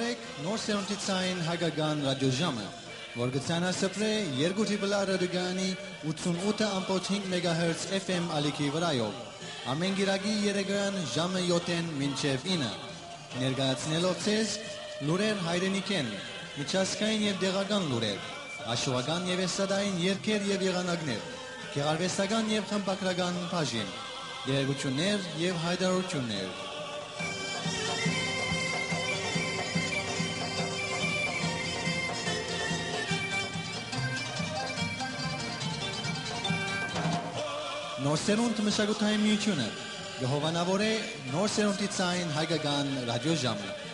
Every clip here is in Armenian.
սփրեք նոր սերունդի ցայն հագագան ռադիոժամը, որ գցանա սփրե երկու տիպլա ռադիոգանի 88.5 MHz FM ալիքի վրայով։ Ամեն գիրագի երեգան ժամը 7-ին մինչև 9։ Ներկայացնելով ցեզ լուրեր հայրենիքեն, միջազգային եւ դեղական լուրեր, աշխուհական եւ էստադային երգեր եւ եղանակներ, գեղարվեստական եւ խմբակրական բաժին, գերեգություններ եւ հայտարարություններ։ Նոր սերունդ մշակութային միությունը գհովանավոր է նոր սերունդի ցայն հայկական ռադիոժամը։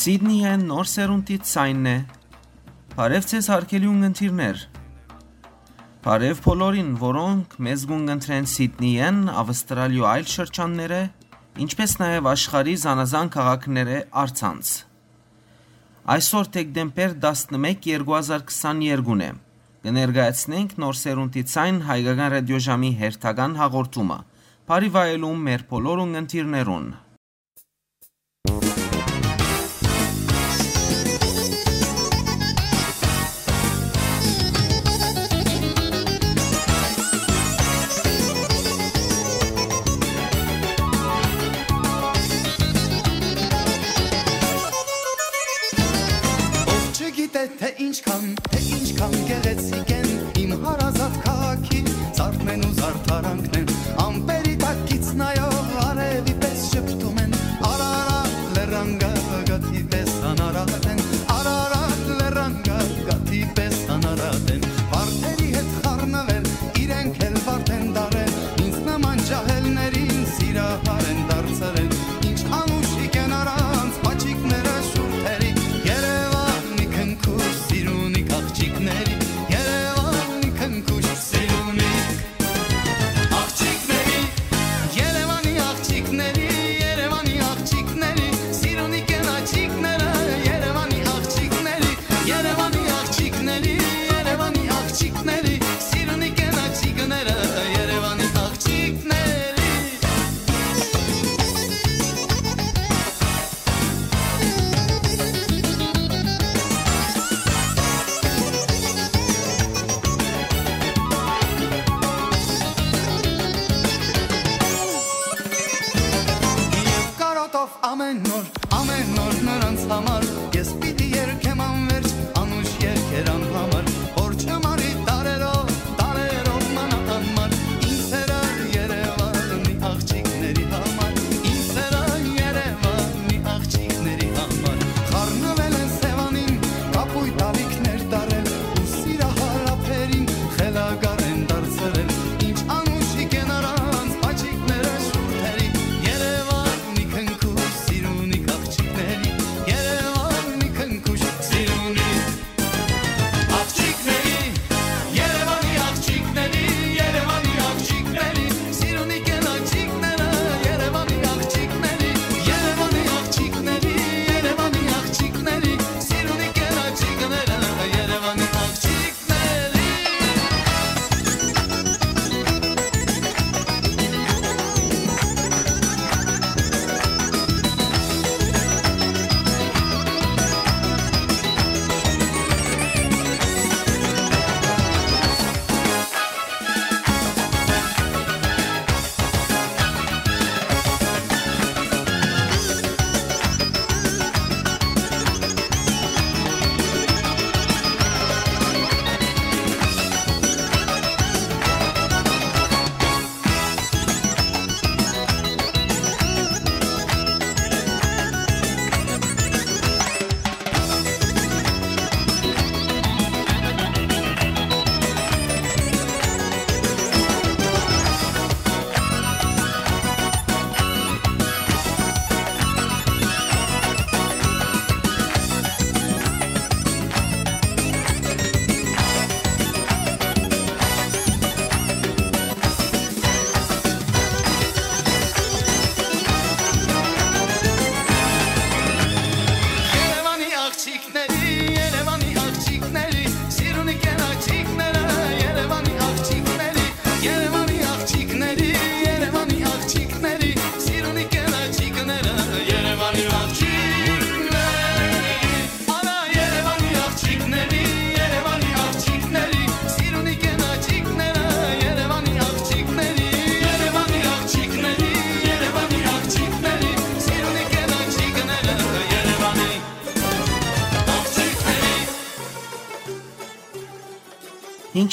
Սիդնիեն նոր սերունդից ցայնն է։ Բարև ձեզ հարգելի ունգընտիրներ։ Բարև բոլորին, որոնք մեզ գունգընտրեն Սիդնիեն, Ավստրալիա այլ շրջանները, ինչպես նաև աշխարհի զանազան քաղաքները արցանց։ Այսօր դեկտեմբեր 11 2022-ն է։ Կներկայացնենք նոր սերունդի ցայն հայկական ռադիոժամի հերթական հաղորդումը։ Բարի վայելում մեր բոլոր ունգընտիրներուն։ ինչքան, թե ինչքան գեղեցիկ են իմ հարազատ քաղաքի ծառն ու զարդարանքն են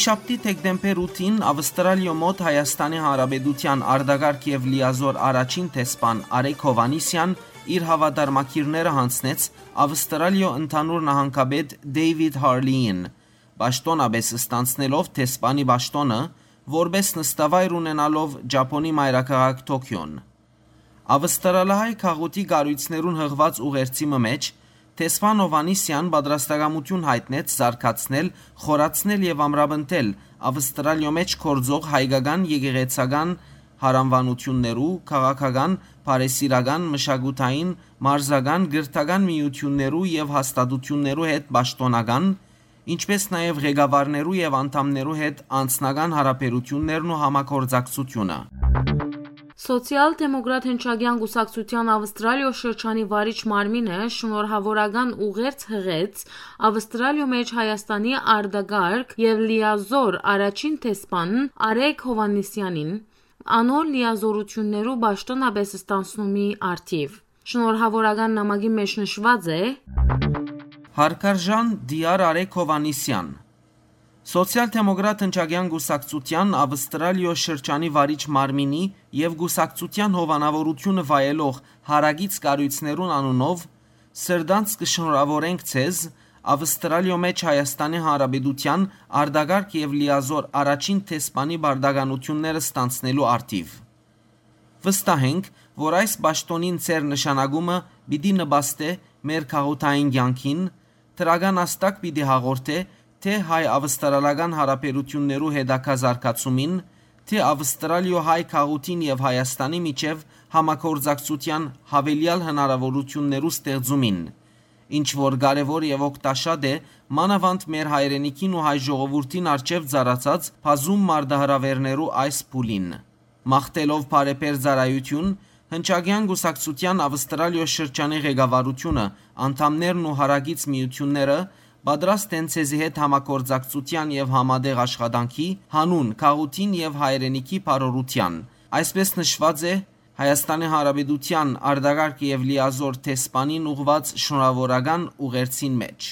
5 շաբթի դեկտեմբեր 8-ին Ավստրալիո մոտ Հայաստանի Հանրապետության արտագարք եւ լիազոր առաջին տեսփան Արեգ Հովանիսյան իր հավատարմակիրները հանձնեց Ավստրալիո ընդհանուր նահանգապետ Դեյվիդ Հարլիին, ճշտոնաբես ստանցնելով տեսփանի ճշտոնը, որբես նստավայր ունենալով Ճապոնի մայրաքաղաք Տոկիոն։ Ավստրալիայի քաղուտի գարույցներուն հղված ուղերձի մեջ Տեսփան Հովանիսյան պատրաստակամություն հայտնեց զարգացնել, խորացնել եւ ամրապնդել Ավստրալիո մեջ կորձող հայկական եկեղեցական հարանվանություններու, քաղաքական, բարեսիրական, մշակութային, մարզական, գրթական միություններու եւ հաստատություններու հետ պաշտոնական, ինչպես նաեւ ղեկավարներու եւ անդամներու հետ անձնական հարաբերություններն ու համագործակցությունը։ Սոցիալ-դեմոկրատ հնչագյան գուսակցության Ավստրալիո շրջանի վարիչ Մարմինը շնորհավորական ուղերձ հղեց Ավստրալիո մեջ Հայաստանի արտագարք եւ լիազոր առաջին տեսփան Արեգ Հովանեսյանին անոր լիազորություններու ճշտոնաբես ստանցնումի արդիվ։ Շնորհավորական նամակի մեջ նշված է. Հարկարժան Դիար Արեգ Հովանիսյան Սոցիալ-դեմոկրատ հնչագյան գուսակցության Ավստրալիո շրջանի վարիչ Մարմինի եւ գուսակցության հովանավորությունը վայելող հարագից կառույցներուն անունով սրդանց կշնորհավորենք ցեզ Ավստրալիո մեջ Հայաստանի Հանրապետության արտագարք եւ լիազոր առաջին տեսփանի բարդականությունները ստանցնելու արդիվ։ Վստահենք, որ այս ճշտոնին ծեր նշանակումը պիտի նպաստե մեր քաղաքային ցանկին, դրական աստակ պիտի հաղորդե թե հայ-ավստրալական հարաբերություններու հետակա զարգացումին, թե Ավստրալիո հայ քաղաքին եւ Հայաստանի միջև համակորձակցության հավելյալ հնարավորություններու ստեղծումին, ինչ որ կարևոր եւ օգտաշատ է մանավանդ մեր հայրենիքին ու հայ ժողովրդին արժև ծառացած բազում մարդահրավերներու այս փուլին։ Մախտելով բարեփեր ծառայություն Հնչագյան գուսակցության Ավստրալիո շրջանի ղեկավարությունը, անդամներն ու հարագից միությունները Պատրաստ են ցեզի հետ համագործակցության եւ համատեղ աշխատանքի հանուն քաղուտին եւ հայրենիքի բարօրության։ Այսպես նշված է Հայաստանի Հանրապետության արդագարգ եւ լիազոր տեսփանին ուղված շնորհավորական ուղերձին մեջ։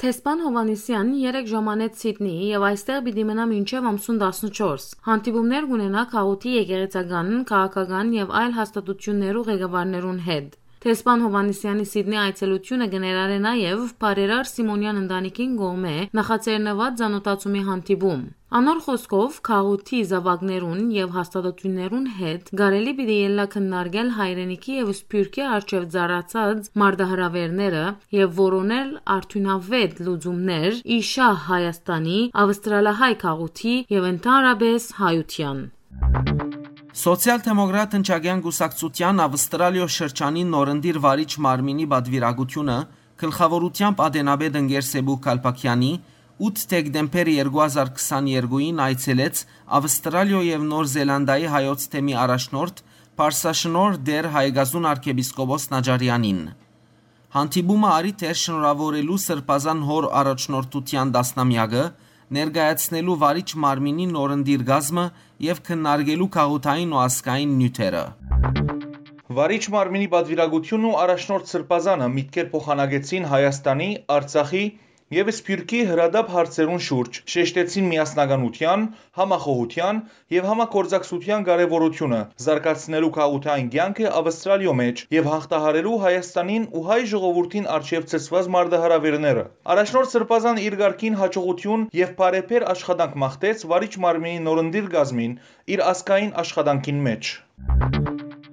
Թեսպան Հովանեսյանն 3 ժամանեց Սիդնեի եւ այստեղ պիտի մնա մինչեւ ամսուն 14։ Հանդիպումներ կունենա Խաղուտի եկեղեցականն, քաղաքական եւ այլ հաստատություններու ղեկավարներուն հետ։ Թեսպան Հովանեսյանի Սիդնի այցելությունը կներառե նաև Բարերար Սիմոնյան ընտանիքին գոմե նախաձեռնված ցանոթացումի հանդիպում։ Անոր խոսքով քաղուտի զավակներուն եւ հաստատություններուն հետ գարելի պիտի ելլա քննարկել հայրենիքի եւ սփյուռքի արչեւ ծառացած մարդահրավերները եւ որոնել արդյունավետ լուծումներ իշա Հայաստանի, Ավստրալահայ քաղուտի եւ ընդհանրապես հայության։ Սոցիալ-դեմոկրատ ընչագյան գուսակցության Ավստրալիո շրջանի նորնդիր վարիչ Մարմինի բադվիրագությունը գլխավորությամբ Ադենաբեդ ընկերսեբու Կալպակյանի 8 դեկտեմբեր 2022-ին այցելեց Ավստրալիո եւ Նոր Զելանդիայի հայոց թեմի առաջնորդ Պարսաշնոր դեր Հայգազուն arczepiskopos Նաջարյանին։ Հանդիպումը արի թեր շնորհավորելու Սրբազան հոր առաջնորդության դասնամյակը ներկայացնելու վարիչ մարմինի նորընդիր գազմը և քննարկելու քաղաքային ու ազգային նյութերը։ Վարիչ մարմինի պատվիրակությունն ու առաջնորդ սրբազանը միտքեր փոխանակեցին Հայաստանի, Արցախի եւ Սփյուռքի հրադապ հարցերուն շուրջ շեշտեցին միասնականության, համախոհության եւ համագործակցության կարեւորությունը, զարգացնելու քաղաքային կյանքը Ավստրալիո մեջ եւ հաղթահարելու Հայաստանին ու հայ ժողովրդին արժեվ ծծված մարդահրավերները։ Առաջնորդ Սրբազան իր ղարքին հաջողություն եւ բարեփեր աշխատանք մաղթեց Վարիչ մարմինի նորնդիր գազմին իր ասկային աշխատանքին մեջ։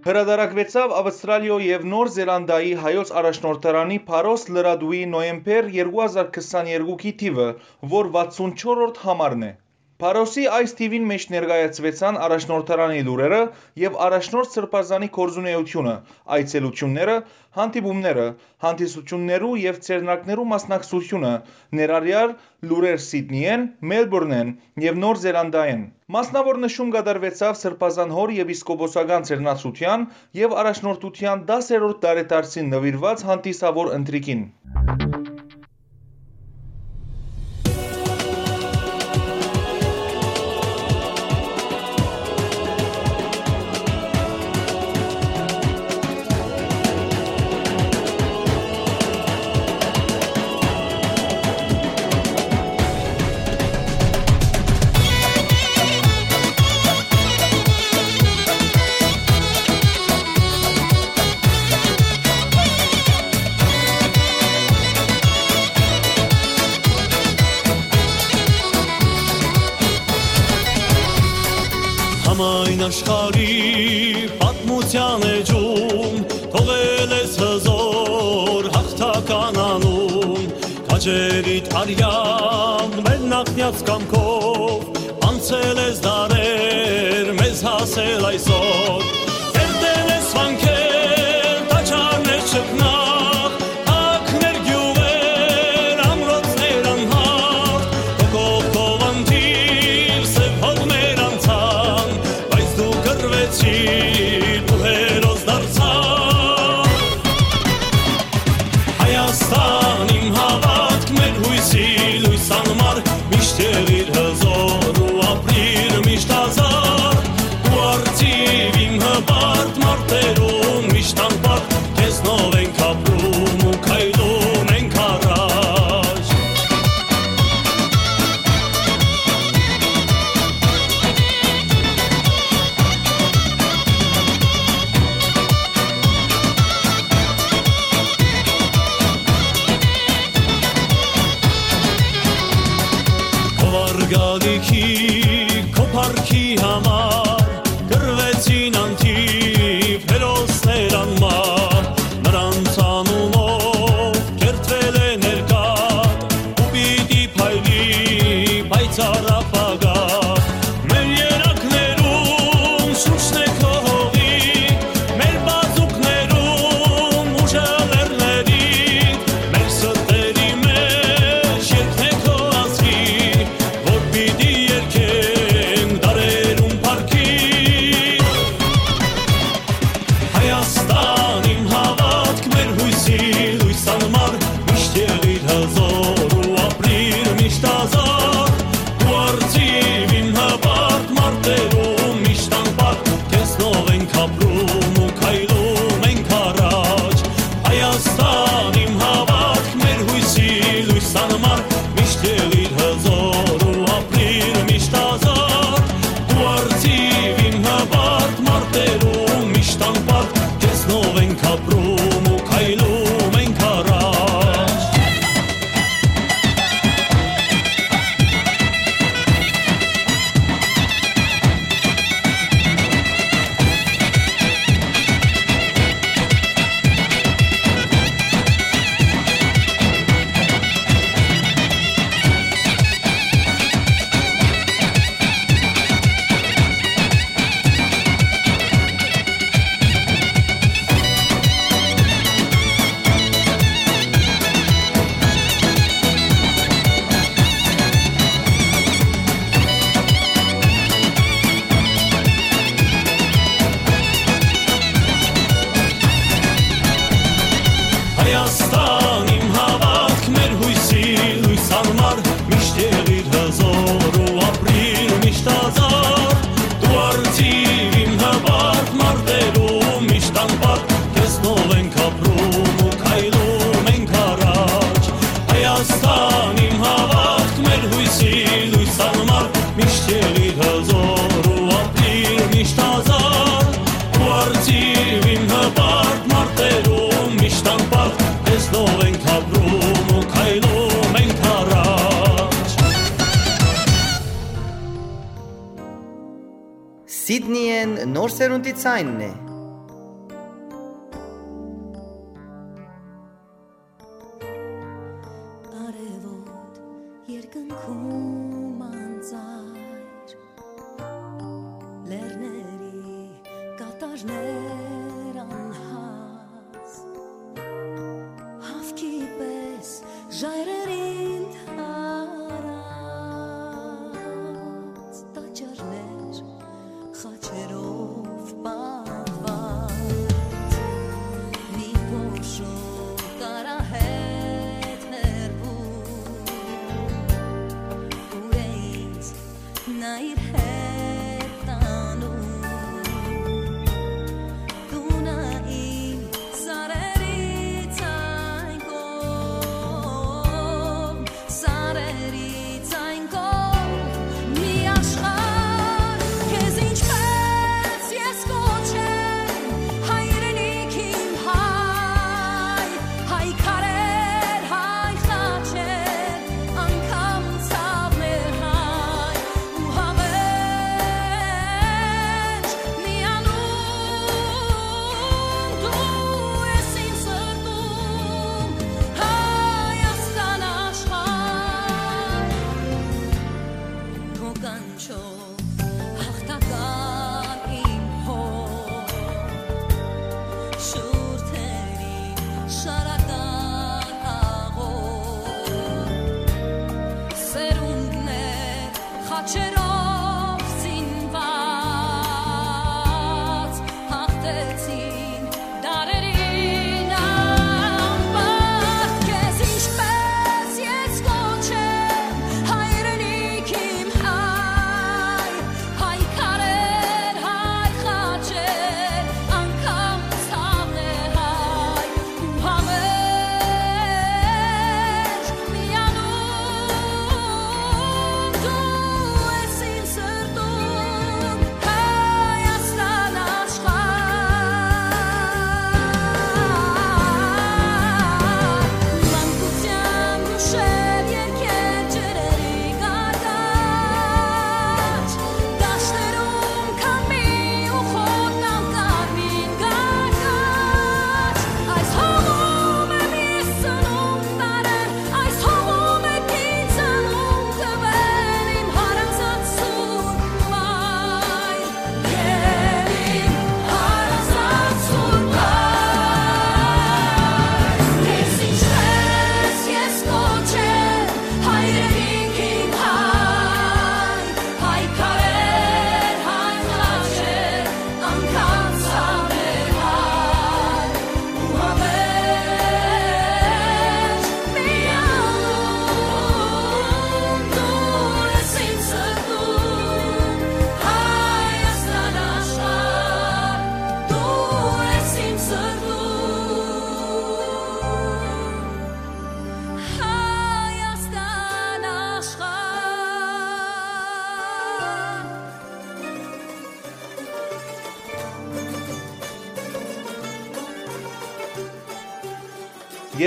Հրադարակվեցավ Ավստրալիո եւ Նոր Զելանդիայի հայոց առաջնորդարանի Փարոս լրադուի նոյեմբեր 2022-ի թիվը, որ 64-րդ համարն է։ Փարոսի այս TV-ին մեջ ներկայացվեցան առաջնորդարանի լուրերը եւ առաջնորդ Սրբազանի կորզունեությունը, այցելությունները, հանդիպումները, հանդիսություններու եւ ցերնակներու մասնակցությունը, ներառյալ լուրեր Սիդնիեն, Մելբուրնեն եւ Նոր Զելանդիայեն։ Մասնավոր նշում կատարվեցավ Սրբազան հոր եպիսկոպոսական ցերնացության եւ առաջնորդության 10-րդ տարեդարձին նվիրված հանդիսավոր ընտրիկին։ աշխարի պատմության էջում թողել ես հզոր հաղթական անուն քաջերիդ արյան մեր նախնյաց կամքով անցել ես դարեր մեզ հասել այսօր Քո արգալիքի,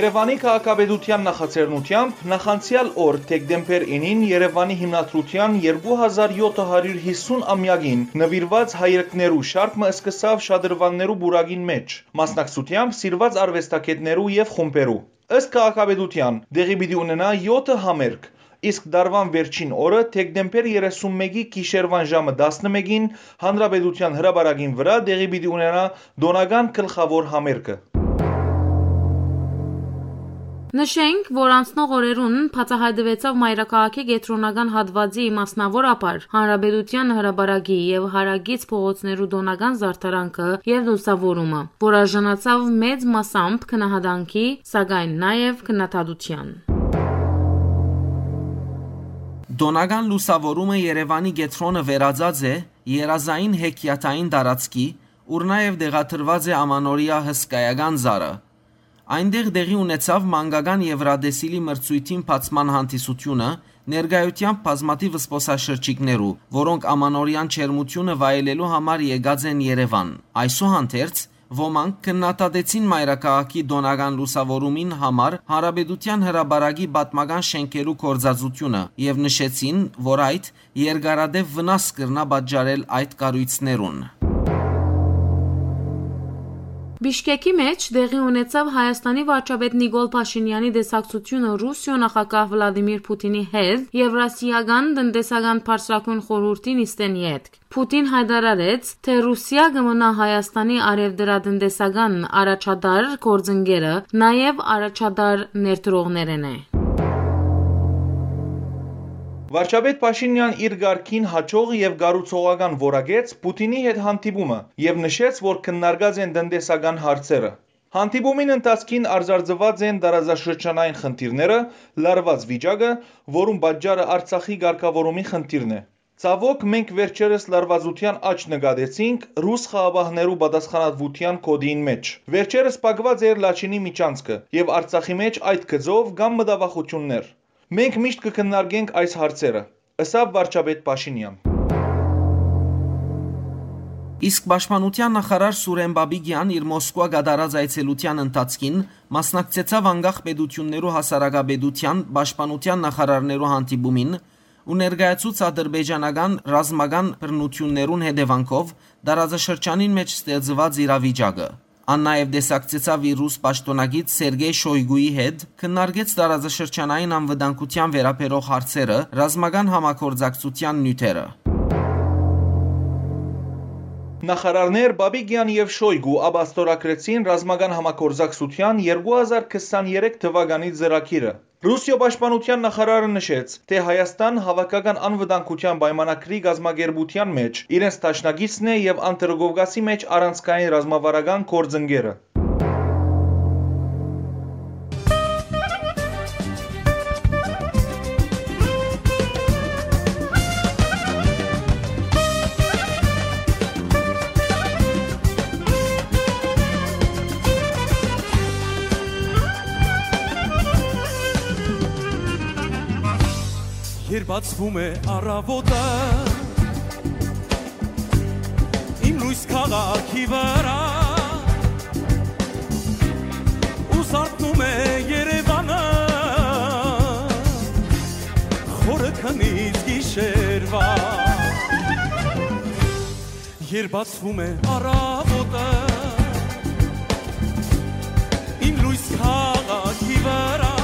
Երևանի քաղաքապետության նախաձեռնությամբ նախանցյալ օր դեկտեմբեր 9-ին Երևանի հիմնադրության 2750 ամյակին նվիրված հայրենիքներու շարքը սկսավ շադրվաններու բուրագին մեջ, մասնակցությամբ սիրված արվեստագետներու եւ խումբերու։ Ըստ քաղաքապետության դեղի պիտի ունենա 7 համերգ, իսկ դարվան վերջին օրը դեկտեմբեր 31-ի գիշերվան ժամը 11-ին Հանրապետության հրապարակին վրա դեղի պիտի ունենա դոնական գլխավոր համերգը։ Նշենք, որ անցնող օրերուն բացահայտվեցավ մայրաքաղաքի կենտրոնական հատվածի մասնավորապես Հանրապետության հրաբարակի եւ հարագից փողոցներու դոնական զարդարանքը եւ լուսավորումը, որ արժանացավ մեծ մասամբ քնահանդանքի, սակայն նաեւ քննադատության։ Դոնական լուսավորումը Երևանի գետրոնը վերածած է երազային հեքիաթային տարածքի, ուր նաև դեղաթրված է ամանորյա հսկայական զարը, Այնտեղ դեղի ունեցավ մանկական Եվրադեսիլի մրցույթին բացման հանդիսությունը ներկայությամբ բազմաթիվ զբոսաշրջիկներու, որոնք ամանորյան չերմությունը վայելելու համար եկած են Երևան։ Այսուհանդերձ ոմանք քննադատեցին մայրաքաղաքի դոնական լուսավորումին համար հարաբերության հրաբարագի պատմական շենքերու կորզածությունը եւ նշեցին, որ այդ երկարադեպ վնաս կրնա պատճառել այդ կառույցներուն։ Բիշկեկի մեջ դեղի ունեցավ Հայաստանի վարչապետ Նիկոլ Փաշինյանի դեսակցությունը Ռուսիո նախագահ Վլադիմիր Պուտինի հետ Եվրասիական տնտեսական բարձրակույն խորհրդի նիստենի հետ։ Պուտին հայտարարեց, թե Ռուսիա կմնա Հայաստանի արևդրատնտեսական առաջադար գործընկերը, նաև առաջադար ներդրողներն է։ Վարչապետ Փաշինյան իր ղարքին հաջող եւ գառուցողական որակեց Պուտինի հետ հանդիպումը եւ նշեց, որ քննարկած են տնտեսական հարցերը։ Հանդիպումին ընթացքին արձարծված են տարածաշրջանային խնդիրները, լարված վիճակը, որում պատճառը Արցախի ղեկավարումի խնդիրն է։ Ցավոք մենք վերջերս լարվածության աճ նկատեցինք ռուս խաղաբահներու պատասխանատվության կոդին մեջ։ Վերջերս պակված էր Լաչինի միջանցքը եւ Արցախի մեջ այդ գծով կամ մտավախություններ։ Մենք միշտ կքննարկենք այս հարցերը, ըսավ վարչապետ Փաշինյան։ Իսկ Պաշտպանության նախարար Սուրեն Բաբիգյան իր Մոսկվա գդարած այցելության ընթացքին մասնակցեցավ անկախ պետություններու հասարակապետության պաշտպանության նախարարներու հանդիպումին ու ներկայացուց ադրբեջանական ռազմական բռնություններուն հետևանքով դարաձաշրջանին մեջ ստեղծված իրավիճակը։ Ան նաև դեսակցեցավ իր ռուս պաշտոնագիտ Սերգեյ Շոյգուի հետ, քննարկեց տարածաշրջանային անվտանգության վերաբերող հարցերը, ռազմական համագործակցության նյութերը։ Նախարարներ Բաբիգյան եւ Շոյգու աբաստորակրեցին ռազմական համագործակցության 2023 թվականի ծրագիրը։ Ռուսիո պաշտպանության նախարարը նշեց, թե Հայաստան հավաքական անվտանգության պայմանագրի գազագերբության մեջ իրենց տաշնագիցն է եւ Անտրգովգասի մեջ առանցքային ռազմավարական կորձընկերը։ բացվում է առավոտը Իմ լույս քաղաքի վրա Ու զարթնում է Երևանը Խորը քնից գիշերվա Երբ բացվում է առավոտը Իմ լույս քաղաքի վրա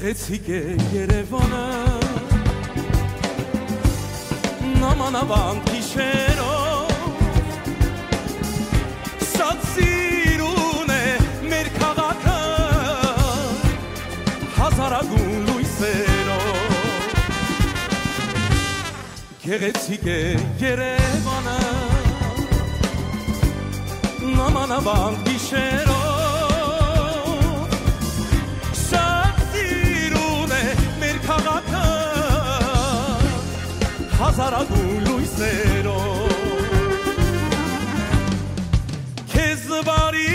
գեղեցիկ է Երևանը Նամանավան գիշերով Սա սիրուն է մեր քաղաքը Հազարագուն լույսերով Գեղեցիկ է Երևանը Նամանավան գիշերով Հազարագու լույսերով Քեզ բարի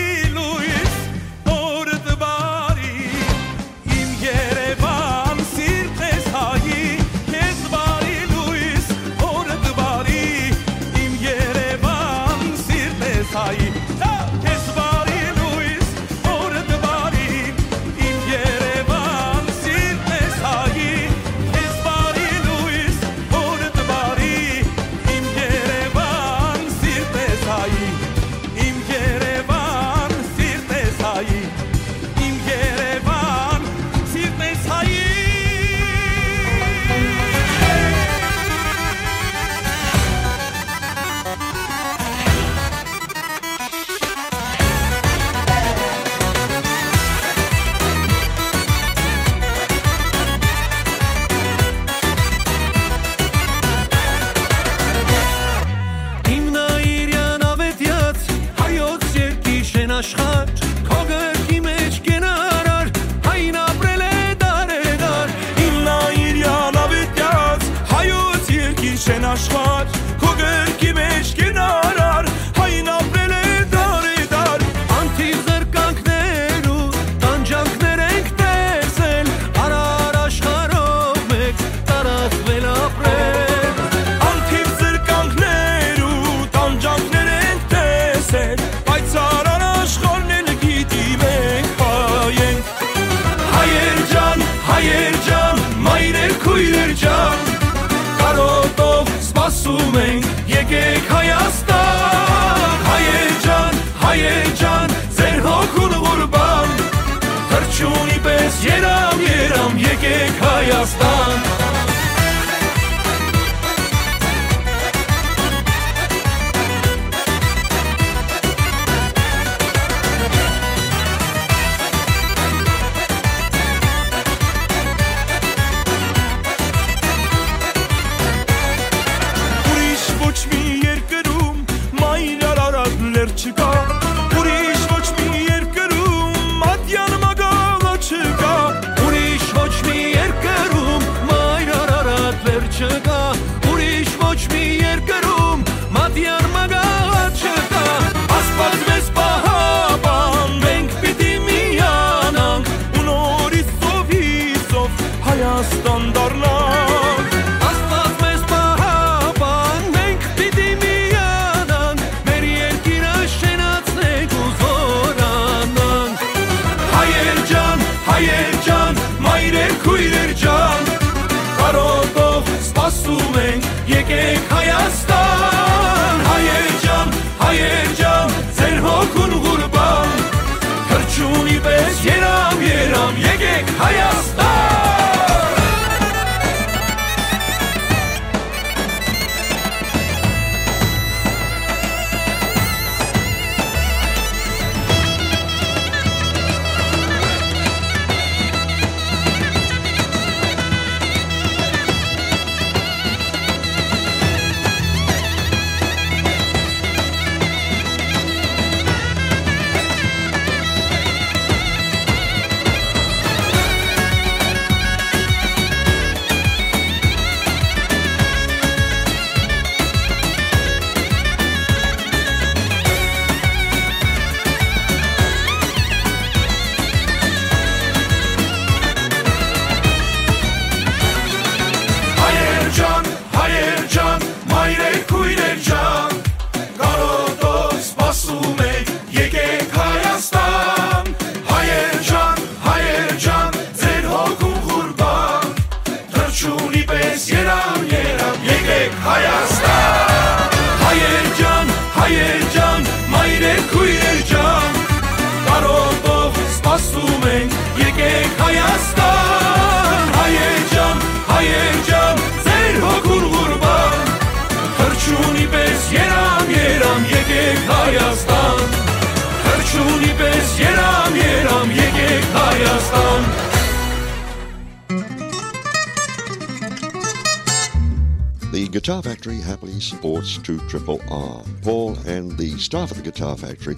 2 Triple R. Paul and the staff at the Guitar Factory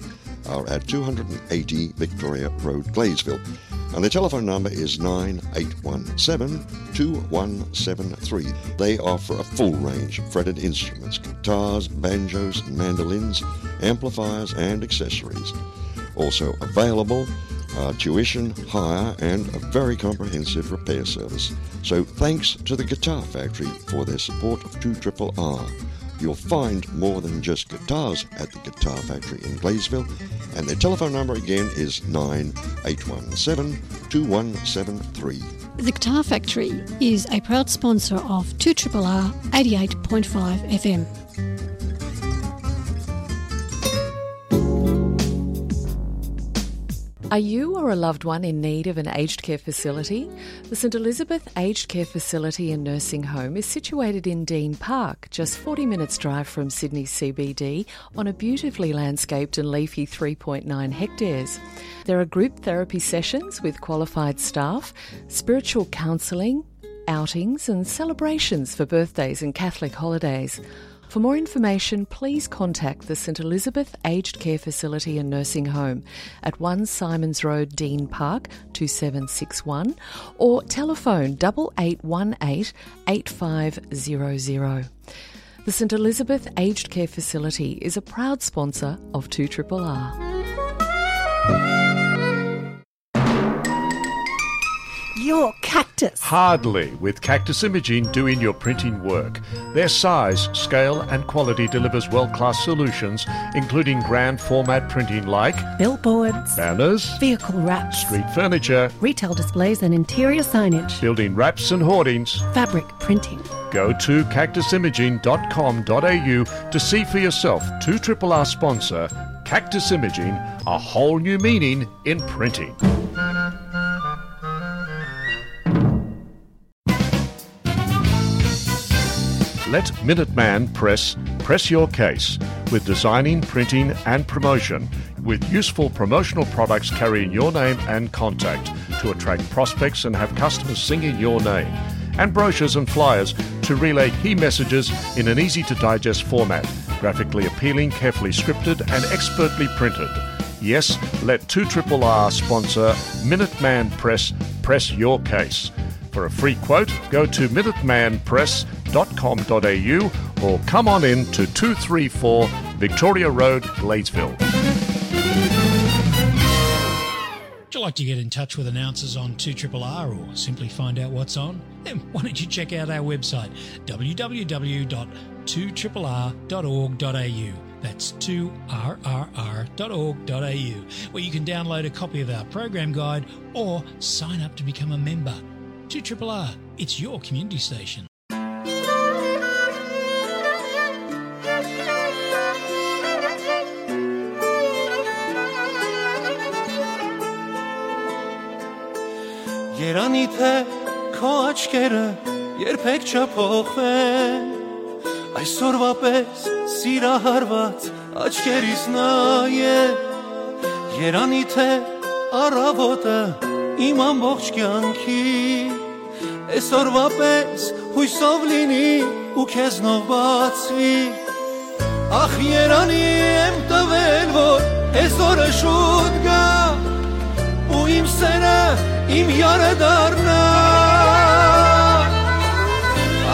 are at 280 Victoria Road, Glaysville. And their telephone number is 9817 2173. They offer a full range of fretted instruments guitars, banjos, mandolins, amplifiers, and accessories. Also available uh, tuition, hire, and a very comprehensive repair service. So thanks to the Guitar Factory for their support of 2 Triple R. You'll find more than just guitars at the Guitar Factory in Glaysville, and their telephone number again is 9817 2173. The Guitar Factory is a proud sponsor of 2RRR 88.5 FM. Are you or a loved one in need of an aged care facility? The St Elizabeth Aged Care Facility and Nursing Home is situated in Dean Park, just 40 minutes drive from Sydney CBD on a beautifully landscaped and leafy 3.9 hectares. There are group therapy sessions with qualified staff, spiritual counselling, outings and celebrations for birthdays and Catholic holidays. For more information, please contact the St Elizabeth Aged Care Facility and Nursing Home at 1 Simons Road, Dean Park, 2761, or telephone 8818 8500. The St Elizabeth Aged Care Facility is a proud sponsor of 2RRR. Your cactus. Hardly, with Cactus Imaging doing your printing work. Their size, scale, and quality delivers world class solutions, including grand format printing like Billboards, banners, vehicle wraps, street furniture, retail displays, and interior signage, building wraps and hoardings. fabric printing. Go to cactusimaging.com.au to see for yourself 2RRR sponsor Cactus Imaging, a whole new meaning in printing. Let Minuteman Press press your case with designing, printing, and promotion with useful promotional products carrying your name and contact to attract prospects and have customers singing your name, and brochures and flyers to relay key messages in an easy to digest format, graphically appealing, carefully scripted, and expertly printed. Yes, let 2RRR sponsor Minuteman Press press your case. For a free quote, go to minutemanpress.com.au or come on in to 234 Victoria Road, Gladesville. Would you like to get in touch with announcers on 2RRR or simply find out what's on? Then why don't you check out our website www.2rrr.org.au. That's 2rrr.org.au, where you can download a copy of our program guide or sign up to become a member. 2RRR, it's your community station. Երանի թե քո աչքերը երբեք չփոխվեն Այսօրվա պես սիրահարված աչքերիս նայե Երանի թե առավոտը իմ ամբողջ կյանքի Այսօրվա պես հույսով լինի ու քեզնով բացվի Ախ երանի եմ տվել որ այսօրը շուտ գա ու իմ սերը իմ յարը դառնա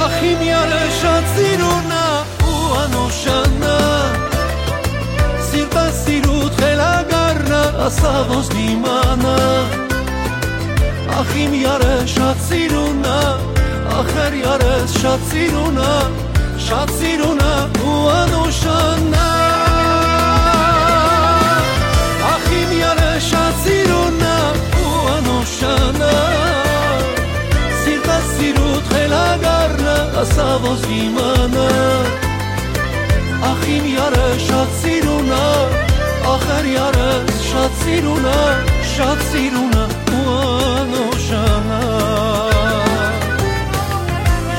Ախ իմ յարը շատ սիրունա ու անուշանա Սիրտա սիրուտ խելագարնա ասավոս դիմանա Ախ իմ յարը շատ սիրունա ախր յարս շատ սիրունա շատ սիրունա ու անուշանա անուշանա Սիրտա սիրուտ խելագարնա ասավոս իմանա Ախ իմ յարը շատ սիրունա ախր յարս շատ սիրունա շատ սիրունա ու անուշանա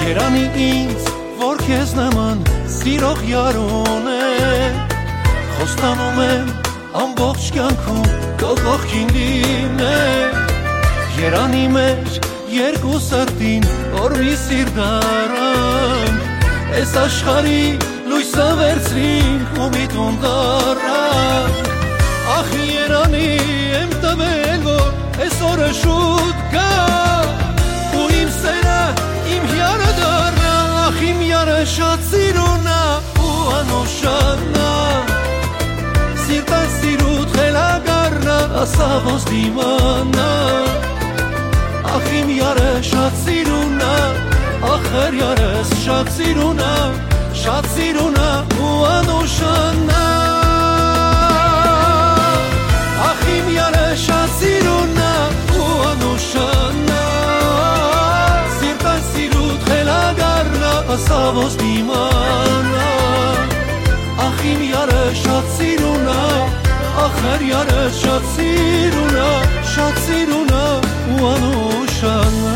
Երանի ինձ որ քեզ նման սիրող յարուն է Խոստանում եմ ամբողջ կյանքում քո կողքին լինել Երանի մեր երկու սրտին որ մի սիրտ դարան Այս աշխարի լույսը վերցրինք ու մի տուն դառնանք Ախ Երանի եմ տվել որ այս օրը շուտ գա ու իմ սերը իմ հյարը դառնա ախ իմ յարը շատ սիրունա ու անուշանա Սիրտա սիրուտ խելագարնա ասա ոնց դիմանա Ախ իմ յարը շատ սիրունա ախր յարս շատ սիրունա շատ սիրունա ու անուշանա Ախ իմ յարը շատ սիրունա ու անուշանա Սիրտա սիրուտ խելագարնա ասա ոնց դիմանա Ախ իմ յարը շատ սիրունա ախր յարը շատ սիրունա շատ սիրունա ու անուշանա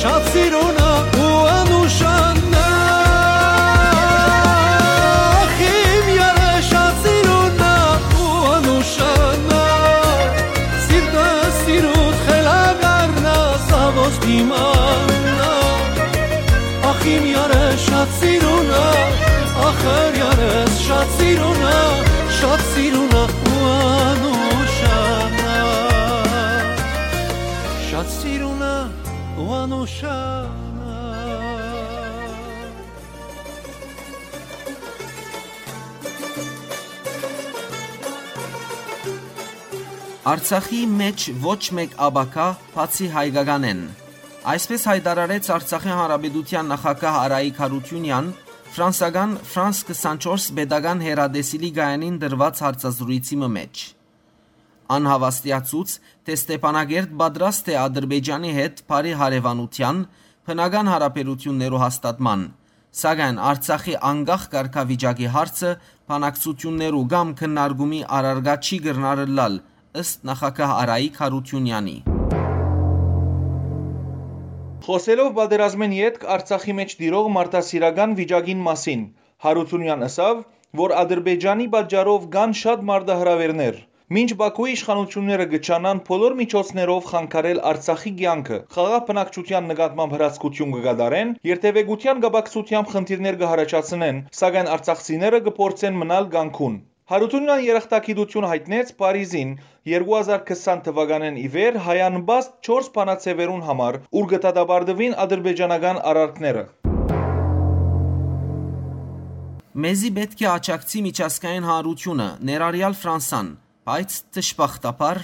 շատ սիրունա ու անուշանա Ախ իմ յարը շատ սիրունա ու անուշանա Սիրտը սիրուտ խելագարնա սավոց դիմանա Ախ իմ յարը շատ սիրունա ախր յարս շատ սիրունա շատ սիրունա ու անուշանա Արցախի մեջ ոչ մեկ աբակա բացի հայկականեն։ Այսպես հայտարարեց Արցախի Հանրապետության նախագահ Արայիկ Հարությունյան ֆրանսական France 24 pedagogan հերադեսիլի գայանին դրված հարցազրույցի մեջ։ Անհավաստիացուց, թե Ստեփանագերտ պատրաստ է Ադրբեջանի հետ բարի հարևանության բնական հարաբերություններու հաստատման, սակայն Արցախի անկախ կարգավիճակի հարցը բանակցություններու կամ քննարկումի արարգա չի գրնարլալ ըստ նախագահ Արայիկ Հարությունյանի։ Խոսելով պատերազմեն յետք Արցախի մեջ դիրող մարտահրավերական վիճակին մասին, Հարությունյան ասավ, որ Ադրբեջանի պատճառով կան շատ մարտահրավերներ։ Մինչ Բաքուի իշխանությունները գճանան բոլոր միջոցներով խանգարել Արցախի կյանքը, խաղաղ բնակչության նկատմամբ հրացակություն կգադարեն, երթևեկության գաբակցությամբ խնդիրներ կհարաճացնեն, սակայն արցախցիները կփորձեն մնալ Գանքուն։ Հարությունյան երախտագիտություն հայտնեց Փարիզին. 2020 թվականին ի վեր հայանբաստ 4 բանացևերուն համար, ուր գտադաբարդվին ադրբեջանական արարքները։ Մեզի պետք է աճակցի միջազգային հանրությունը, ներառյալ Ֆրանսան, բայց դժբախտաբար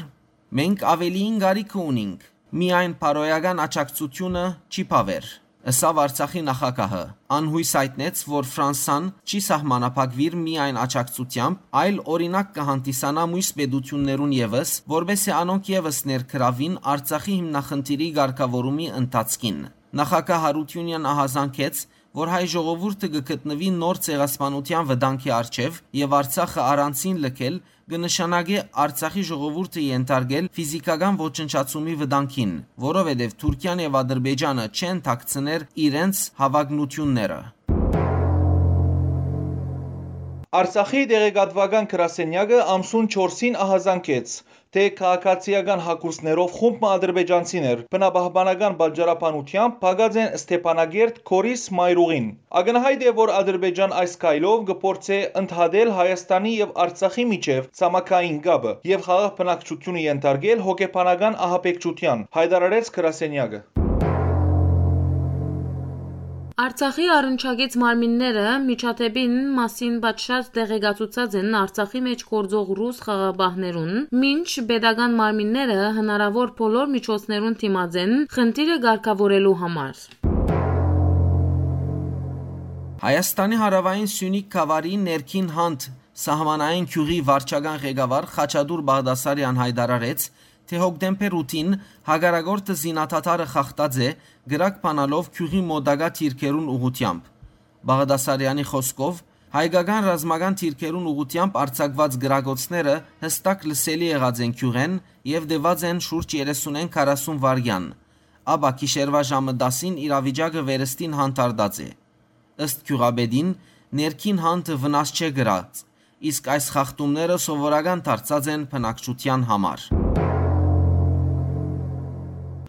մենք ավելիին գարիք ունենք։ Միայն բարոյական աճակցությունը չի բավեր։ Ըսավ Արցախի նախագահը անհույս հայտնեց, որ Ֆրանսան չի սահմանափակվիր միայն աճակցությամբ, այլ օրինակ կհանդիսանա մույս պետություններուն եւս, որբեսի անոնք եւս ներքրավին Արցախի հիմնախնդիրի ղեկավարումի ընթացքին։ Նախագահ Հարությունյան ահազանգեց, որ հայ ժողովուրդը կգտնվի նոր ցեղասպանության վտանգի առջև եւ Արցախը առանցին լքել կնշանակի Արցախի ժողովուրդը ենթարկել ֆիզիկական ոչնչացումի վտանգին, որովհետև Թուրքիան եւ Ադրբեջանը չեն ཐակցներ իրենց հավակնությունները։ Արցախի դեղեկատվական գրասենյակը ամսուն 4-ին ահազանգեց, թե քաղաքացիական հակուսներով խումբ ադրբեջանցիներ բնապահպանական բաժարապանությամբ փակած են Ստեփանագերտ Քորիս Մայրուղին։ Ակնհայտ է, որ Ադրբեջան այս կայլով կփորձե ընդհատել Հայաստանի եւ Արցախի միջև ցամաքային գաբը եւ խաղաղ բնակչությունը ենթարկել հոգեբանական ահապեկչության, հայտարարեց գրասենյակը։ Արցախի առնչագից մարմինները միջադեպին մասին պատշաճ տեղեկացուցած են Արցախի մեջ գործող ռուս խաղաբահներուն, մինչ pedagogan մարմինները հնարավոր բոլոր միջոցներուն թիմած են խնդիրը ղեկավարելու համար։ Հայաստանի հարավային Սյունիք խավարի ներքին հանդ Սահմանային քյուղի վարչական ղեկավար Խաչադուր Բաղդասարյան հայտարարեց, թե հոկտեմբեր 8-ին հագարագորտը զինաթաթարը խախտած է գրակ բանալով քյուղի մոդագա թիրքերուն ուղությամբ։ Բաղդասարյանի խոսքով հայկական ռազմական թիրքերուն ուղությամբ արձակված գրագոցները հստակ լսելի եղած են քյուղեն եւ դեված են շուրջ 30-40 վարյան։ Աբա գիշերվա ժամը 10-ին իրավիճակը վերստին հանդարտած է։ Ըստ քյուղաբեդին ներքին հանտը վնաս չէ գրած, իսկ այս խախտումները սովորական դարձած են բնակչության համար։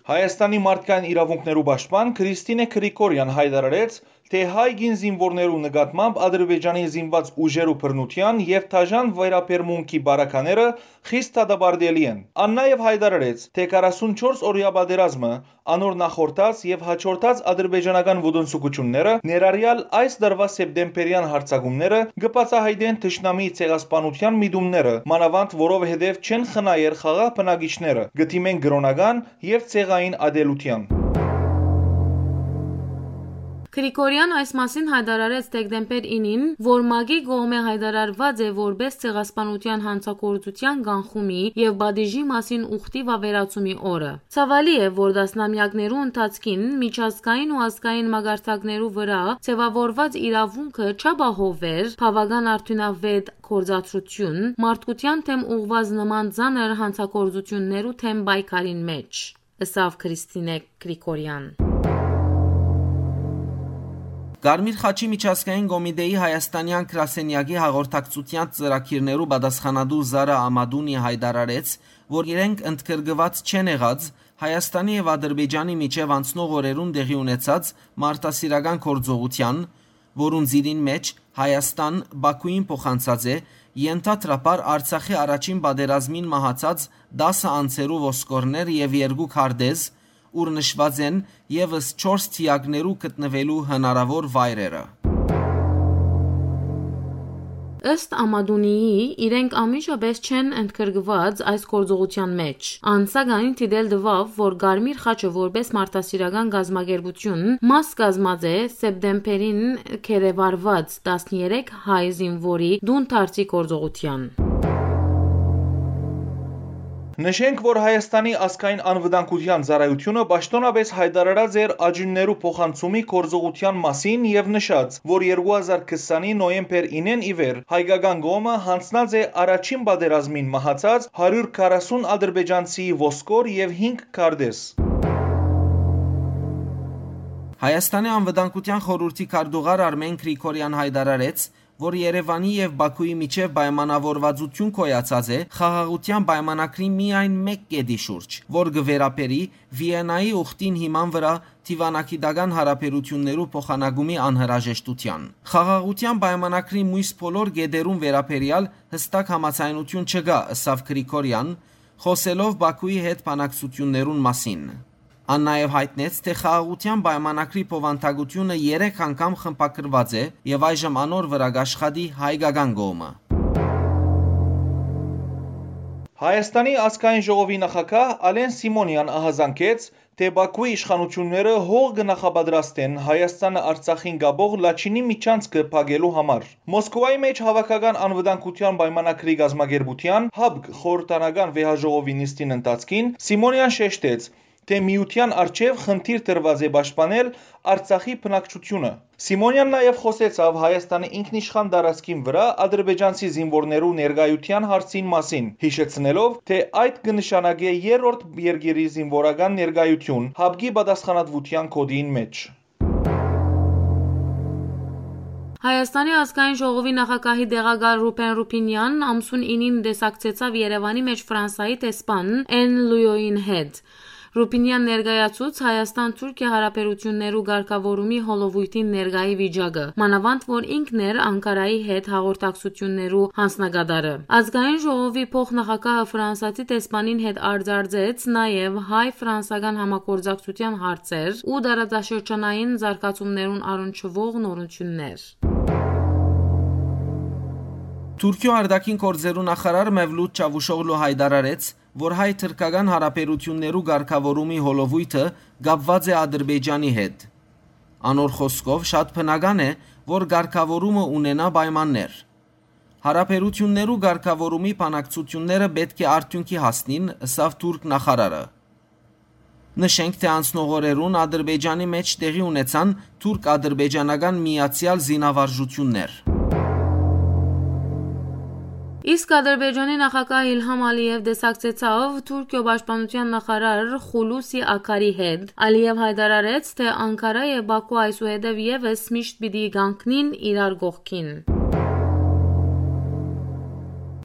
Հայաստանի մարդկային իրավունքներու պաշտպան Քրիստինե Գրիգորյան հայտարարեց, թե հայ գին զինվորներու նկատմամբ Ադրբեջանի զինված ուժերու բռնության եւ թաժան վերապերմունքի բարակաները խիստ դադարելի են։ Ան նաեւ հայտարարեց, թե 44 օրյա պատերազմը անոր նախորդած եւ հաջորդած ադրբեջանական ոդոնցուկությունները ներառյալ այս դարվա սեպտեմբերյան հարձակումները կբացահայտեն թշնամի ցեղասպանության միտումները, մանավանդ որովհետեւ չեն խնայեր խաղաղ բնակիչները, գտիմեն գրոնական եւ ցեղային ադելության։ Գրիգորյան այս մասին հայտարարեց դեկտեմբեր 9-ին, որ ՄԱԳ-ի կողմէ հայտարարված է որպես ցեղասպանության հանցագործության կանխումի եւ բադիժի մասին ուխտի վավերացումի օրը։ Ցավալի է, որ դասնամյակներու ընթացքին միջազգային ու ազգային մագարտակներու վրա ձևավորված իրավունքը չապահովեր բավական արդյունավետ գործադրություն մարդկության թեմ ուղված նման ցաներ հանցագործություններու թեմ պայքարին մեջ։ Ըսավ Քրիստինե Գրիգորյան։ Գարմիր խաչի միջազգային կոմիտեի հայաստանյան գրասենյակի հաղորդակցության ծրագիրներու պատասխանատու Զարա Ամադունի հայտարարեց, որ իրենք ընդգրկված չեն եղած Հայաստանի եւ Ադրբեջանի միջև անցնող օրերուն տեղի ունեցած մարտահրավերական կորձողության, որուն զիրին մեջ Հայաստան Բաքուին փոխանցած է Ենթադրաբար Արցախի առաջին պատերազմին մահացած 10 անձերու ոսկորներ եւ երկու քարտեզ ուր նշված են եւս 4 թիակներու գտնվելու հնարավոր վայրերը։ Ըստ Ամադունիի, իրենք ամիջապես չեն ընդգրկված այս գործողության մեջ։ Անցագային դիտել դվավ, որ Գարմիր խաչը որպես մարտահրավերական գազագերբություն մաս կազմած է սեպտեմբերին կերևարված 13 հայ զինվորի դուն դարձի գործողության։ Նշենք, որ Հայաստանի ազգային անվտանգության ծառայությունը պաշտոնապես հայտարարած էր աջուններու փոխանցումի կորզողության մասին եւ նշած, որ 2020-ի նոյեմբեր 9-ին ի վեր հայկական կողմը հանձնած է առաջին պատերազմին մահացած 140 ադրբեջանցի ոսկոր եւ 5 քարտեզ։ Հայաստանի անվտանգության խորհրդի քարտուղար Արմեն Գրիգորյան հայտարարեց, որ Երևանի եւ Բաքուի միջև պայմանավորվածություն կոյացած է խաղաղության պայմանակրի միայն մեկ կետի շուրջ, որ գվերապերի Վիեննայի ուխտին հիման վրա Տիվանակիդական հարաբերություններու փոխանակումի անհրաժեշտության։ Խաղաղության պայմանակրի մույս բոլոր գեդերուն վերապերյալ հստակ համացայնություն չկա, ըսավ Գրիգորյան, խոսելով Բաքուի հետ բանակցություններուն մասին։ Ան նաև հայտնեց, թե խաղաղության պայմանագրի փոխանցագությունը 3 անգամ խմբագրված է եւ այժմ անոր վրա աշխատի հայկական կողմը։ Հայաստանի ազգային ժողովի նախագահ Ալեն Սիմոնյան ահազանգեց, թե Բաքուի իշխանությունները հող կնախապատրաստեն Հայաստանը Արցախին գաբող Լաչինի միջանցքը փակելու համար։ Մոսկվայի մեջ հավաքական անվտանգության պայմանագրի գազագերբության հաբկ խորհրդանական վեհաժողովի նիստին ընթացքին Սիմոնյան շեշտեց, թե միության արչև խնդիր տրված է պաշտպանել Արցախի բնակչությունը։ Սիմոնյանն նաև խոսեցավ Հայաստանի ինքնիշխան տարածքին վրա ադրբեջանցի զինվորներու ներկայության հարցին մասին, հիշեցնելով, թե այդ կնշանակե երրորդ երկերի զինվորական ներկայություն հաբգի պատասխանատվության կոդին մեջ։ Հայաստանի ազգային ժողովի նախագահի դեղագար Ռուպեն Ռուպինյանն ամսուն 9-ին դեսակցեցավ Երևանի մեջ Ֆրանսայի տեսփան Էն Լույոին հետ։ Ռուպինյան ներկայացուց Հայաստան-Թուրքիա հարաբերություններու ղեկավարումի հոլովույթին ներկայի վիճակը, մանավանդ որ ինքն էր Անկարայի հետ հաղորդակցություններու հանձնագետարը։ Ազգային ժողովի փոխնախագահը ֆրանսացի տեսփանին հետ արձարծեց նաև հայ-ֆրանսական համագործակցության հարցեր ու դարաշրջանային զարգացումներուն առնչվող նորություններ։ Թուրքիո արտաքին գործերու նախարար Մևլութ Չավուշօղլու հայտարարեց, որ հայ-թրքական հարաբերություններու ղեկավարումի հոլովույթը կապված է Ադրբեջանի հետ։ Անոր խոսքով շատ բնական է, որ ղեկավարումը ունենա պայմաններ։ Հարաբերություններու ղեկավարումի բանակցությունները պետք է արդյունքի հասնին, ըսավ թուրք նախարարը։ Նշենք, թե անցնող օրերուն Ադրբեջանի մեջ տեղի ունեցան թուրք-ադրբեջանական միացյալ զինավարժություններ։ Իսկ Ադրբեջանի նախագահ Իլհամ Ալիև դեսակցեցավ Թուրքիո պաշտպանության նախարար Խուլուսի Ակարի հետ։ Ալիև հայտարարեց, թե Անկարա եւ Բաքու այսուհետև եւս միշտ պիտի գանկնին իրար գողքին։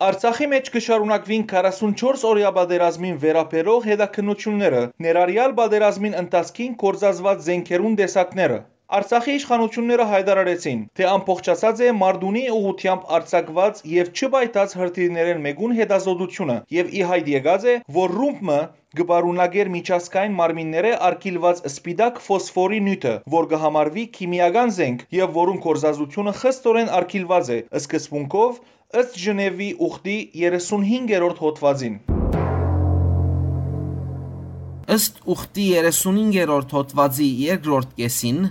Արցախի մեջ կշարունակվին 44 օրյա բادرազմին վերաբերող հետաքննությունները, ներառյալ բادرազմին ընթացքին կորզազված զենքերուն տեսակները։ Արցախի իշխանությունները հայտարարեցին, թե ամբողջացած է Մարդունի ուղությամբ արձակված եւ չբայտած հրթիռներեն մեկուն հետազոտությունը եւ ի հայտ եկած է, որ ռումբը գբարունագեր միջազգային մարմինները արկիլված սպիտակ ֆոսֆորի նյութը, որ կհամարվի քիմիական զենք եւ որուն կորզազությունը խստորեն արկիլված է սկզբունքով ըստ Ժնևի ուխտի 35-րդ հոդվածին։ Ըստ ուխտի 35-րդ հոդվածի երկրորդ կեսին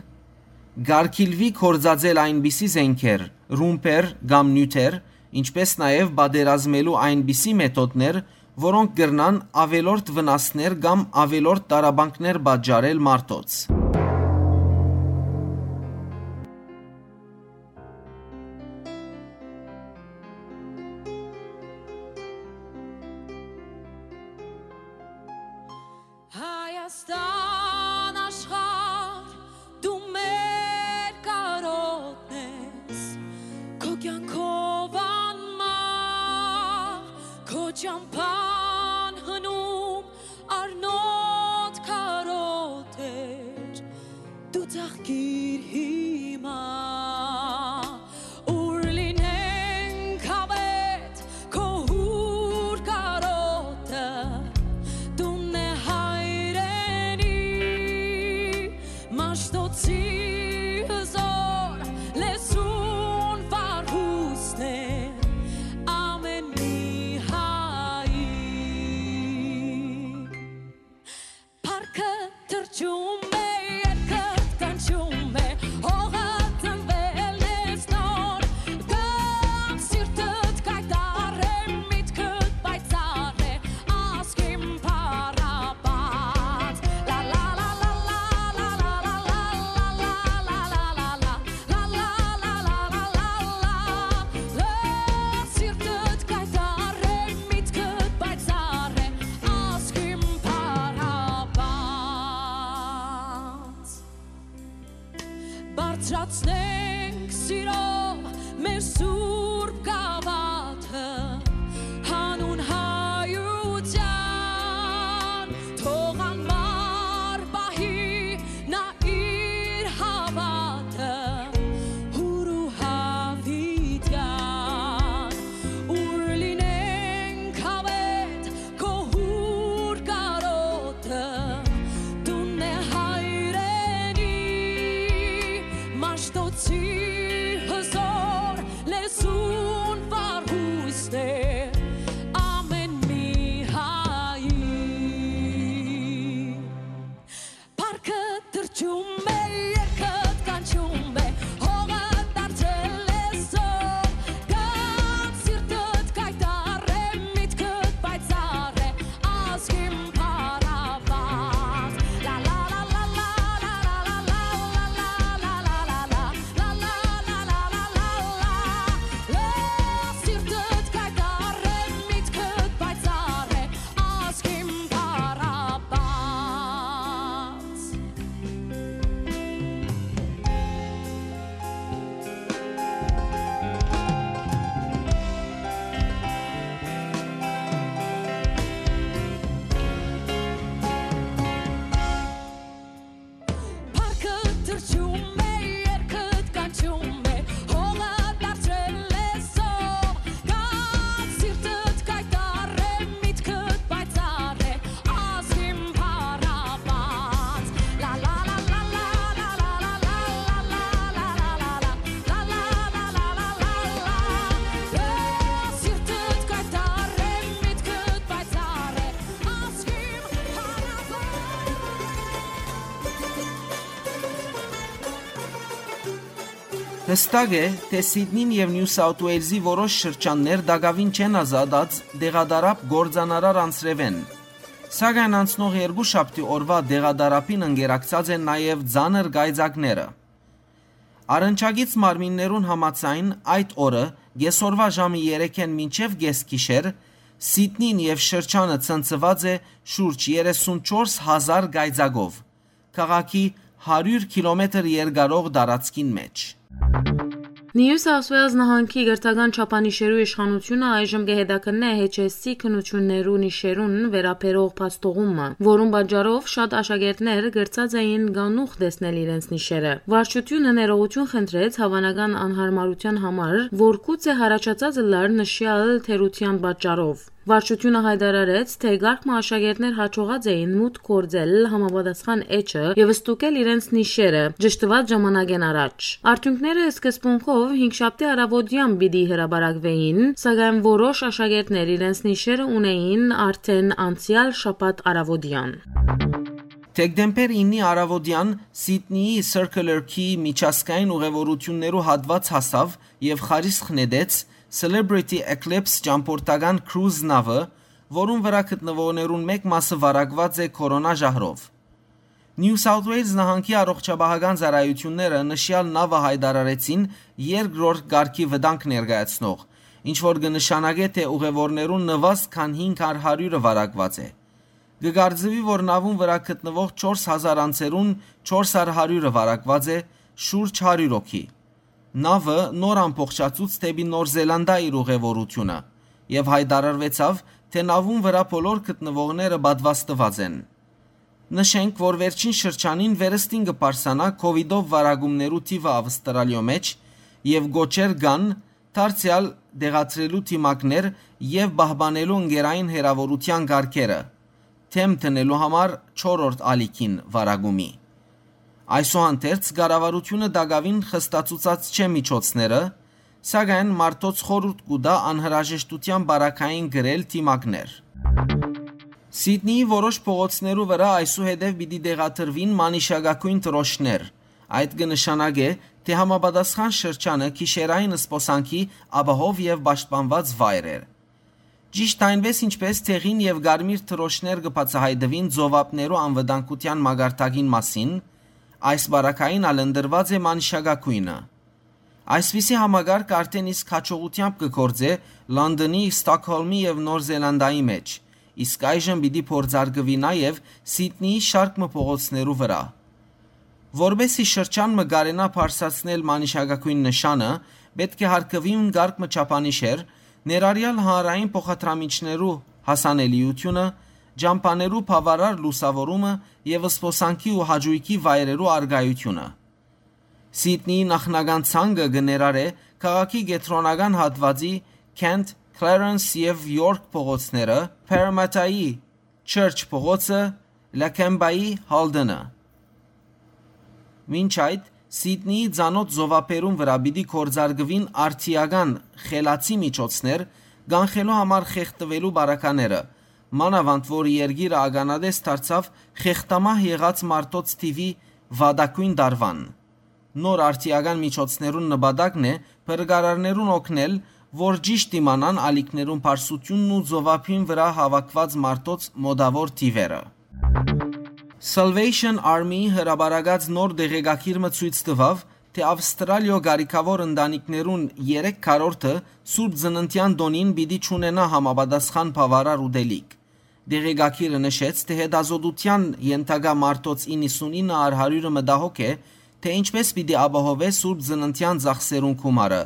Գարքիլվի կորձածել այնպիսի զենքեր, ռումպեր կամ նյութեր, ինչպես նաև բادرազմելու այնպիսի մեթոդներ, որոնք գրնան ավելորտ վնասներ կամ ավելորտ տարաբանքներ բաճարել մարդոց։ Հստակ է, թե Սիդնին եւ Նյու Սաութ Ուեյլզի որոշ շրջաններ դակավին չեն ազատած դեղադարապ գործանարար անցրևեն։ Սակայն անցնող երկու շաբթի օրվա դեղադարապին ընկերակցած են նաև ձանր գայձակները։ Արնչագից մարմիններուն համացայն այդ օրը գեսորվա ժամի 3-ին մինչև գեսգիշեր Սիդնին եւ շրջանը ցնցված է շուրջ 34000 գայձակով։ Քաղաքի 100 կիլոմետր երկարող տարածքին մեջ։ Նյու Սաութ Ուելս նահանգի գրթական չափանիշերու իշխանությունը այժմ կհետաքննի HSC քննություններու նիշերուն վերապերող փաստողումը, որուն պատճառով շատ աշակերտներ գրծած էին գանուխ տեսնել իրենց նիշերը։ Վարչությունը ներողություն խնդրեց հավանական անհարմարության համար, որ կուծե հարաճած լար նշյալ թերության պատճառով։ Վարչությունը հայտարարեց, թե գարկմը աշակերտներ հաջողած էին մուտք կորձել համապատասխան էջը եւ ստուկել իրենց նիշերը ճշտված ժամանակեն առաջ։ Արդյունքները սկզբունքով 5 շաբթի առավոտյան պիտի հրաբարակվեին, սակայն որոշ աշակերտներ իրենց նիշերը ունեին արդեն անցյալ շաբաթ առավոտյան։ Դեկտեմբեր 9-ի առավոտյան Սիդնեի Circular Quay միջազգային ուղևորություններու հատված հասավ եւ խարիսխ նետեց Celebrity Eclipse ճամփորդական cruise նավը, որուն վրա գտնվողներուն մեկ մասը վարակված է կորոնա ժահրով։ New South Wales նահանգի առողջապահական ծառայությունները նշյալ նավը հայտարարեցին երկրորդ գարկի վտանգ ներկայացնող, ինչ որ կնշանակե թե ուղևորներուն նվազդ քան 500-ը վարակված է։ Գգարձվի, որ նավուն վրա գտնվող 4000 անցերուն 400-ը վարակված է շուրջ 100 հոգի։ Նավը նոր ամփոփչացուց դեպի Նոր Զելանդա իր ուղևորությունը եւ հայտարարվեցավ, թե նավուն վրա բոլոր գտնվողները պատվաստված են։ Նշենք, որ վերջին շրջանին վերստին կպարսանա COVID-ով վարագումներու թիվը Ավստրալիո մեջ եւ գոչեր կան դարձյալ դեղացրելու թիմակներ եւ պահպանելու ընկերային հերավորության ղարքերը թեմ տնելու համար 4-րդ ալիքին վարագումի Այսուհանդերձ կառավարությունը դակավին խստացուցած չէ միջոցները, սակայն մարտոց խորուրդ կուտա անհրաժեշտության բարակային գրել թիմակներ։ Սիդնեի որոշ փողոցներու վրա այսուհետև պիտի դեղաթրվին մանիշագակույն տրոշներ։ Այդ կնշանակե, թե համապատասխան շրջանը քիշերային սպոսանքի ապահով եւ պաշտպանված վայր է։ Ճիշտ այնպես ինչպես ցեղին եւ գարմիր տրոշներ կբացահայտվին զովապներու անվտանգության մագարտակին մասին, այս բարակային ալնդրված է մանիշագակույնը։ Այսպիսի համագարկ արդեն իսկ հաջողությամբ կգործե Լոնդոնի, Ստոկհոլմի եւ Նոր Զելանդայի մեջ, իսկ այժմ պիտի փորձարկվի նաեւ Սիդնեի շարք փողոցներու վրա։ Որբեսի շրջան մը գարենա փարսացնել մանիշագակույն նշանը, պետք է հարկվին գարկ մչափանիշեր, ներառյալ հանրային փոխադրամիջներու հասանելիությունը, ջամփաներու բավարար լուսավորումը եւ սփոսանքի ու հաջույքի վայրերու արգայությունը։ Սիդնեի նախնական ցանկը գներար է քաղաքի գետրոնական հատվածի Kent, Clarence եւ York փողոցները, Parramatta-ի Church փողոցը, Lakemba-ի Haldene։ Մինչ այդ Սիդնեի ցանոթ զովապերուն վրա պիտի կորզարգվին արտիական խելացի միջոցներ, գանխելու համար խեղտվելու բարակաները, մանավանդ որ երգիրը ագանադես դարձավ խեղտամահ եղած մարտոց TV վադակույն դարվան։ Նոր արտիական միջոցներուն նպատակն է բրգարարներուն օգնել, որ ճիշտ իմանան ալիքներուն բարձությունն ու զովափին վրա հավաքված մարտոց մոդավոր թիվերը։ Salvation Army հրաբարագած նոր դեղեկագիրը ցույց տվավ, թե Ավստրալիո գարիկավոր ընտանիքներուն 3 քառորդը սուրբ ծննդյան դոնին պիտի ճունենա համապատասխան բավարար ուտելիք։ Դեղեկագիրը նշեց, թե հետազոտության ենթակա մարտոց 99 առ 100-ը մտահոգ է, թե ինչպես պիտի ապահովե Սուրբ Ծննդյան ծախսերուն գումարը,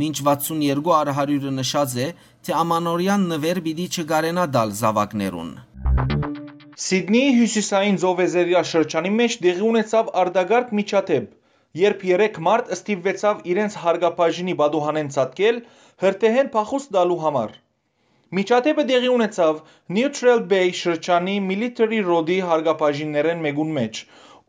մինչ 62 առ 100-ը նշած է, թե ամանորյան նվեր պիտի չգարենա դալ զավակներուն։ Սիդնեի հյուսիսային Զովեզերիա շրջանի մեջ դեղի ունեցավ արդագարգ միջադեպ, երբ 3 մարդ ստիպվեցավ իրենց հարգապաժինի բադուհանեն ցածկել հրթեհեն փախուստ դալու համար։ Միջադեպը դեղի ունեցավ Neutral Bay շրջանի Military Road-ի հարգապաժիններեն մեկուն մեջ,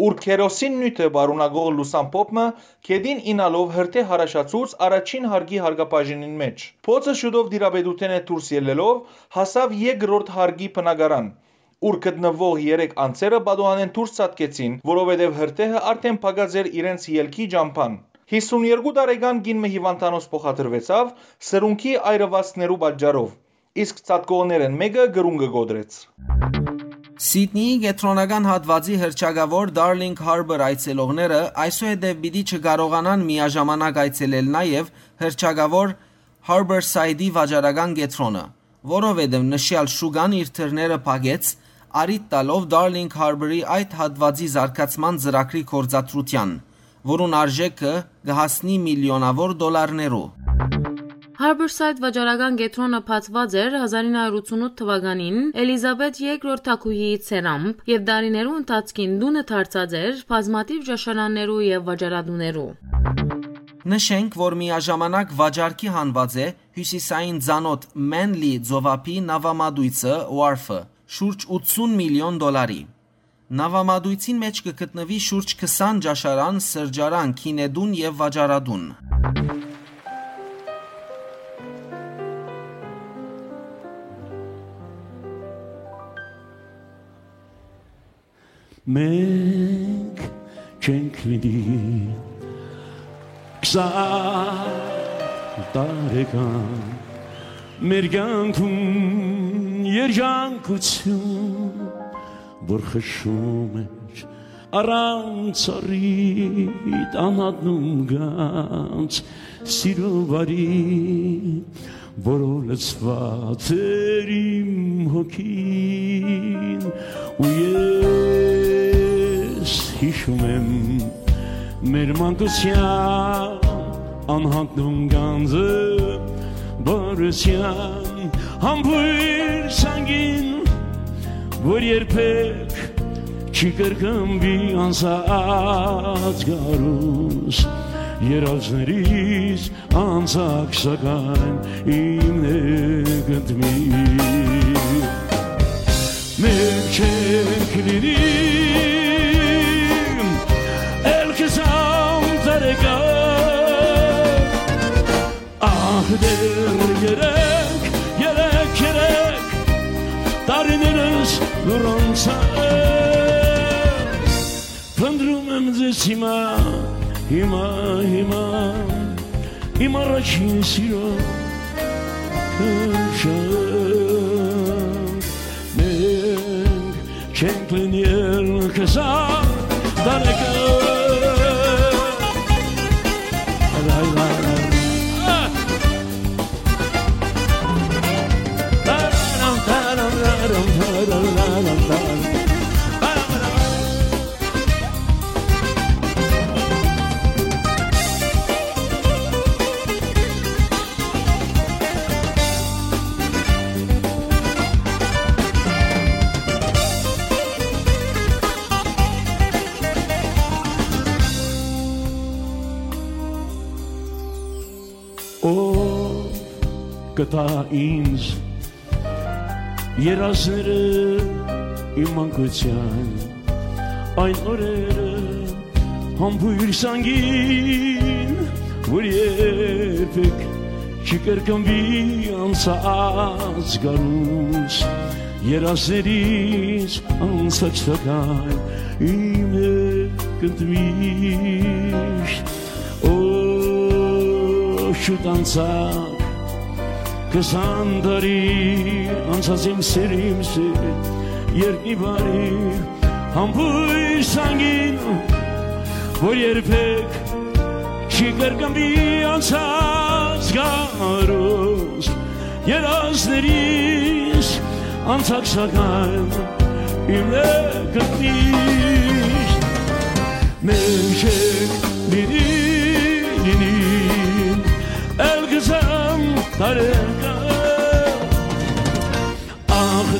ուր քերոսին նյութը բարունագող լուսամփոփը քեդին ինալով հրթե հարաշացուց առաջին հարգի հարգապաժինին մեջ։ Փոցը շուտով դիրաբեդութեն է դուրս ելելով հասավ երկրորդ հարգի բնակարան, ուր գտնվող 3 անձերը բադուանեն դուրս ցածկեցին, որովհետև հրթեհը արդեն փակած էր իրենց ելքի ջամփան։ 52 տարեկան գինը հիվանդանոց փոխադրվեցավ սրունքի այրվածքներու պատճառով, իսկ ցածկողներն մեկը գրունգը գոդրեց։ Սիդնեի գետրոնական հատվածի հրճագավոր Darling Harbour այցելողները այսուհետև պիտի չկարողանան միաժամանակ այցելել նաև հրճագավոր Harborside-ի վաճառական կետրոնը, որովհետև նշյալ շուգան իր թռները փակեց արիտ տալով Darling Harbour-ի այդ հատվածի զարգացման ծրագրի կորցածության, որուն արժեքը կհասնի միլիոնավոր դոլարներու։ Harborside վաճառական կետրոնը փածված էր 1988 թվականին Էլիզաբեթ II թագուհիի ցերամբ եւ դարիներու ընթացքին դունը դարձած էր բազմատիվ ճաշարաններու եւ վաճառատուներու։ Նշենք, որ միաժամանակ վաճառքի հանված է հյուսիսային ցանոթ Manly ծովափի նավամատույցը Wharf-ը շուրջ 80 միլիոն դոլարի։ Նավամատույցին մեջ կգտնվի շուրջ 20 ճաշարան, սրճարան, քինեդուն եւ վաճառատուն։ մենք չենք լինի Կսա տարեկան մեր կյանքում երջանկություն որ խշում էր առանց առիտ անհատնում գանց սիրո բարի որը լծված էր իմ հոգին ու ես հիշում եմ մեր մանկության անհատնում գանձը բարության համբույր սանգին որ երբեք չի կրկնվի անցած գարուս երազներից անցակ սակայն իմն է գնդմի մեր չենք լինի էլ քսան տարեկա ահ դեր երեք երեք երեք տարիներս լուրանցա Փնդրում եմ ձեզ հիմա հիմա հիմա իմ առաջին սիրո քշան մենք չենք լինել քսա դարեկա կտա ինձ երազները իմ մանկության այն օրերը համբույր սանգին որ երբեք չկրկնվի անցած գարուս երազներից անցած տկան իմ է կնդմիշտ օ շուտ անցակ Քսան տարի անցած իմ սիրիմ սիր երկի բարի համբույր սանգին որ երբեք չի կրկնվի անցած գարոս երազներիս անցակ սակայն իմ է գտնիշտ մեր շեք լինի լինի el gizem tareka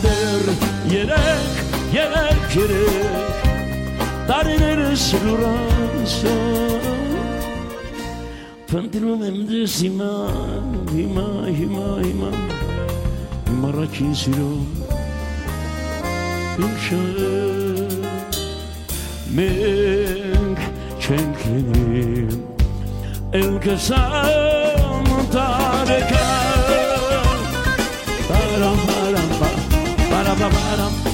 derler Yerek, yerek, yerek Tariner siguranza Pantilum emdesima Hima, hima, hima. Maraki silo Yumşa Menk çenklenim El kesam tarekan Guadalajara.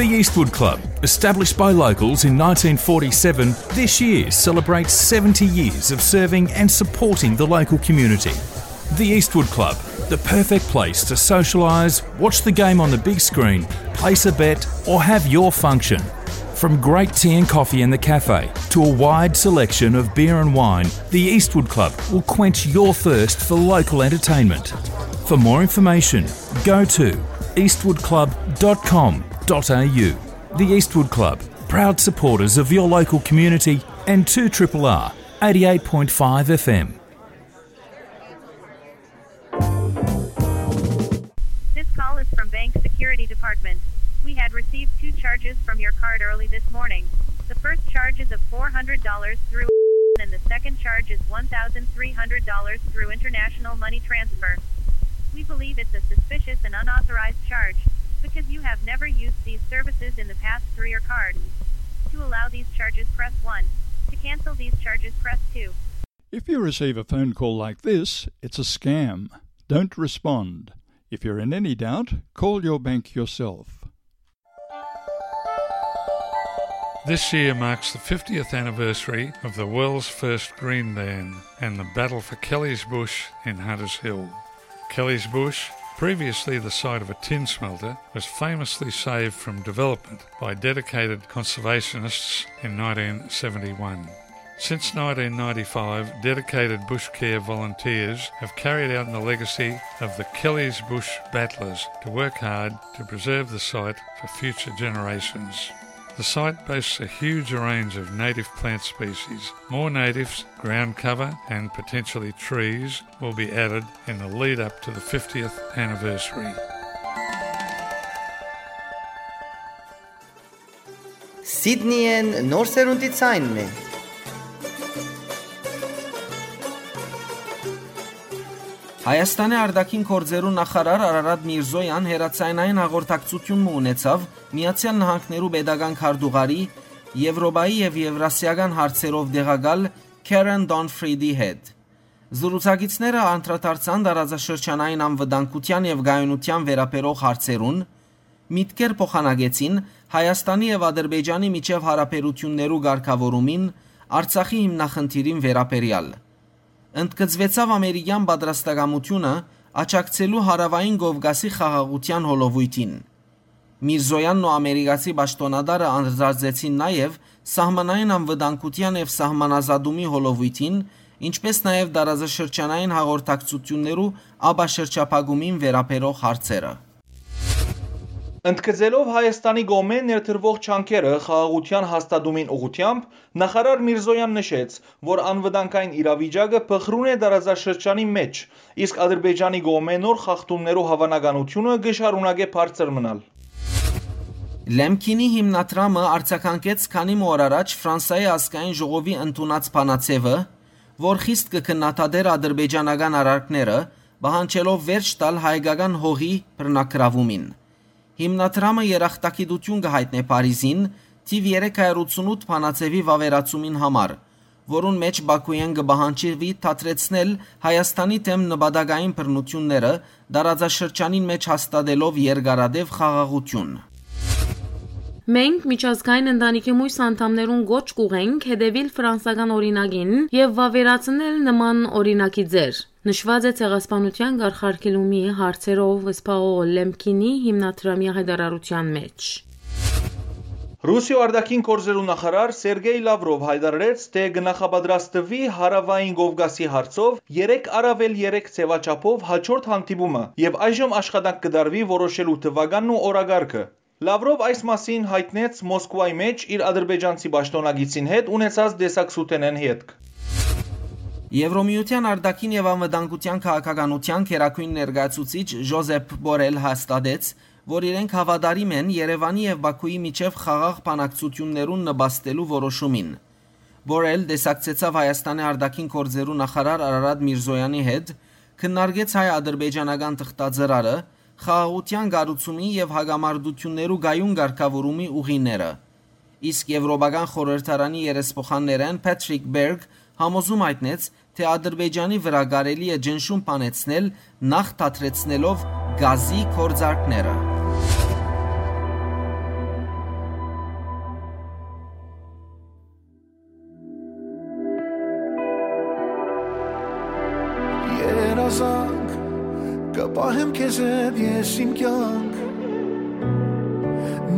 The Eastwood Club, established by locals in 1947, this year celebrates 70 years of serving and supporting the local community. The Eastwood Club, the perfect place to socialise, watch the game on the big screen, place a bet, or have your function. From great tea and coffee in the cafe to a wide selection of beer and wine, the Eastwood Club will quench your thirst for local entertainment. For more information, go to eastwoodclub.com.au. The Eastwood Club, proud supporters of your local community and 2RRR 88.5 FM. You receive a phone call like this, it's a scam. Don't respond. If you're in any doubt, call your bank yourself. This year marks the 50th anniversary of the world's first green ban and the battle for Kelly's Bush in Hunters Hill. Kelly's Bush, previously the site of a tin smelter, was famously saved from development by dedicated conservationists in 1971. Since 1995, dedicated bush care volunteers have carried out the legacy of the Kelly's Bush Battlers to work hard to preserve the site for future generations. The site boasts a huge range of native plant species. More natives, ground cover, and potentially trees will be added in the lead up to the 50th anniversary. Sydney and Norserundit sign. Հայաստանի արտաքին գործերու նախարար Արարատ Միրզոյան հերացայնային հաղորդակցություն ունեցավ Միացյալ Նահանգներու pedagogan քարտուղարի Եվրոպայի եւ Եվրասիական հարցերով դեղակալ Karen Donfried-ի հետ։ Զրուցակիցները անդրադարձան դարաձաշրջանային անվտանգության եւ գայունության վերաբերող հարցերուն, միտքեր փոխանագեցին Հայաստանի եւ Ադրբեջանի միջև հարաբերություններու ղեկավարումին, Արցախի հիմնախնդիրին վերաբերյալ։ Ընդգծվեցավ ամերիկյան պատրաստակամությունը աճակցելու հարավային Կովկասի խաղաղության հոլովույթին։ Միրզոյանն ու ամերիկացի պաշտոնադարը անդրադարձեցին նաև սահմանային անվտանգության եւ սահմանազատումի հոլովույթին, ինչպես նաև դարաձաշրջանային հաղորդակցություններու աբաշրջափակումին վերաբերող հարցերը։ Ընդգծելով Հայաստանի գոմե ներդրվող չանքերը խաղաղության հաստատումին ուղությամբ, նախարար Միրզոյան նշեց, որ անվտանգային իրավիճակը փխրուն է դարաձաշրջանի մեջ, իսկ Ադրբեջանի գոմե նոր խախտումներու հավանականությունը գշարունակե բարձր մնալ։ Լեմքինի հիմնադրամը արձագանքեց քանի օր առաջ Ֆրանսիայի ազգային ժողովի ընդունած բանացևը, որ խիստ կքննադատեր ադրբեջանական արարքները, բանջելով վերջ տալ հայկական հողի բռնակրավումին։ Հիմնադրամը երախտագիտություն կհայտնե Փարիզին թիվ 388 բանացևի վավերացումին համար, որուն մեջ Բաքույան կբահանջի թատրեցնել Հայաստանի դեմ նպատակային բռնությունները դարաձաշրջանին մեջ հաստատելով երկարադև խաղաղություն։ Մենք միջազգային ընտանիքի մույս անդամներուն գոչ կուղենք հետևիլ ֆրանսական օրինագին եւ վավերացնել նման օրինակի ձեր։ Նշված է ցեղասպանության գարխարկելումի հարցերով Սպաղո Լեմքինի հիմնադրամի հայտարարության մեջ։ Ռուսիո արտաքին գործերու նախարար Սերգեյ Լավրով հայտարարեց, թե գնախապատրաստվի հարավային Կովկասի հարցով 3 առավել 3 ցեվաչափով հաջորդ հանդիպումը եւ այժմ աշխատանք կդարվի որոշելու թվականն ու օրագարկը։ Լավրով այս մասին հայտնեց Մոսկվայի մեջ իր ադրբեջանցի պաշտոնագիտին հետ ունեցած դեսակցութենեն հետք։ Եվրոմիության արտաքին եւ անվտանգության քաղաքականության քերակույն ներկայացուցիչ Ժոզեփ Բորել հաստատեց, որ իրենք հավատարիմ են Երևանի եւ Բաքուի միջև խաղաղ բանակցություններուն նպաստելու որոշումին։ Բորել դեսակցեցավ Հայաստանի արտաքին գործերու նախարար Արարատ Միրզոյանի հետ, քննարկեց հայ-ադրբեջանական թղթաձեռարը, խաղաղության գառուցումի եւ հագամարտություններու գայուն ղեկավարումի ուղիները։ Իսկ Եվրոպական խորհրդարանի երեսփոխաններեն Patrick Berg համոզում հայտնեց, թե Ադրբեջանի վրա կարելի է ջնշում պանեցնել նախ թատրեցնելով գազի կորձարկները։ Երազանք կպահեմ քեզ հետ ես իմ կյանք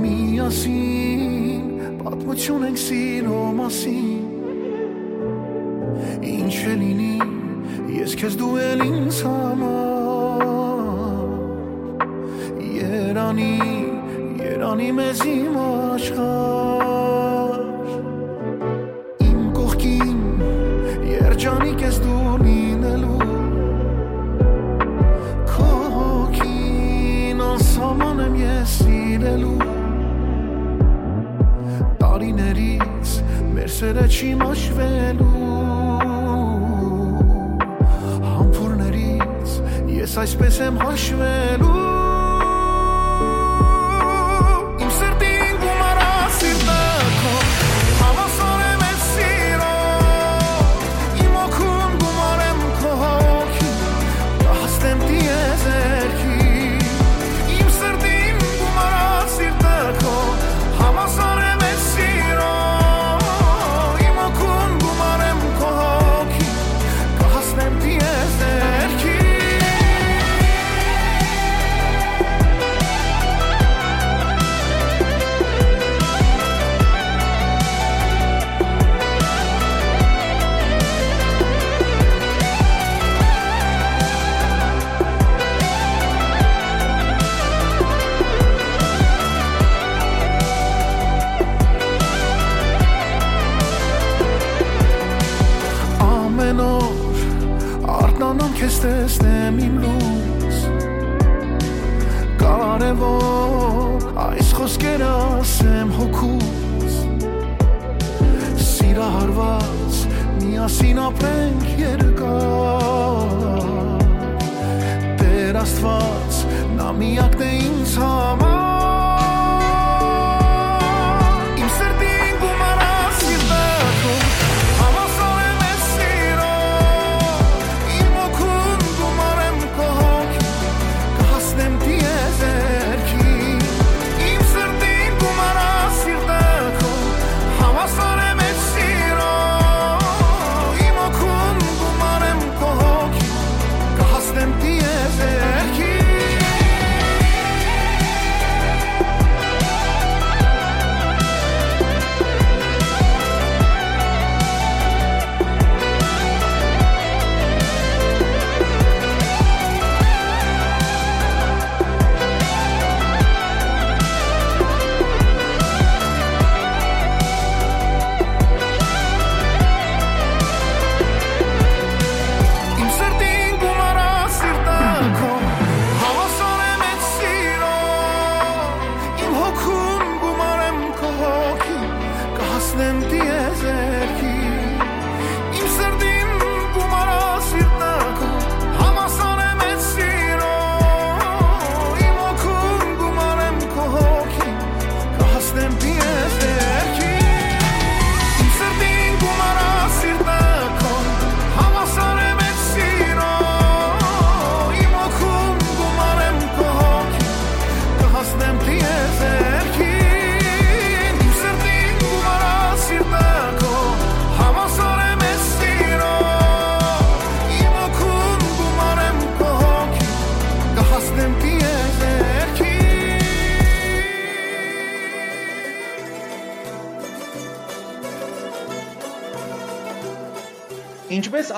միասին պատմություն ենք սիրո մասին Ինչ է լինի ես քեզ դու էլ ինձ համար Երանի երանի մեզ իմ աշխար Իմ կողքին երջանիկ ես դու լինելու Քո հոգին անսահման եմ ես սիրելու Տարիներից մեր սերը չի մաշվելու ես այսպես եմ հաշվելու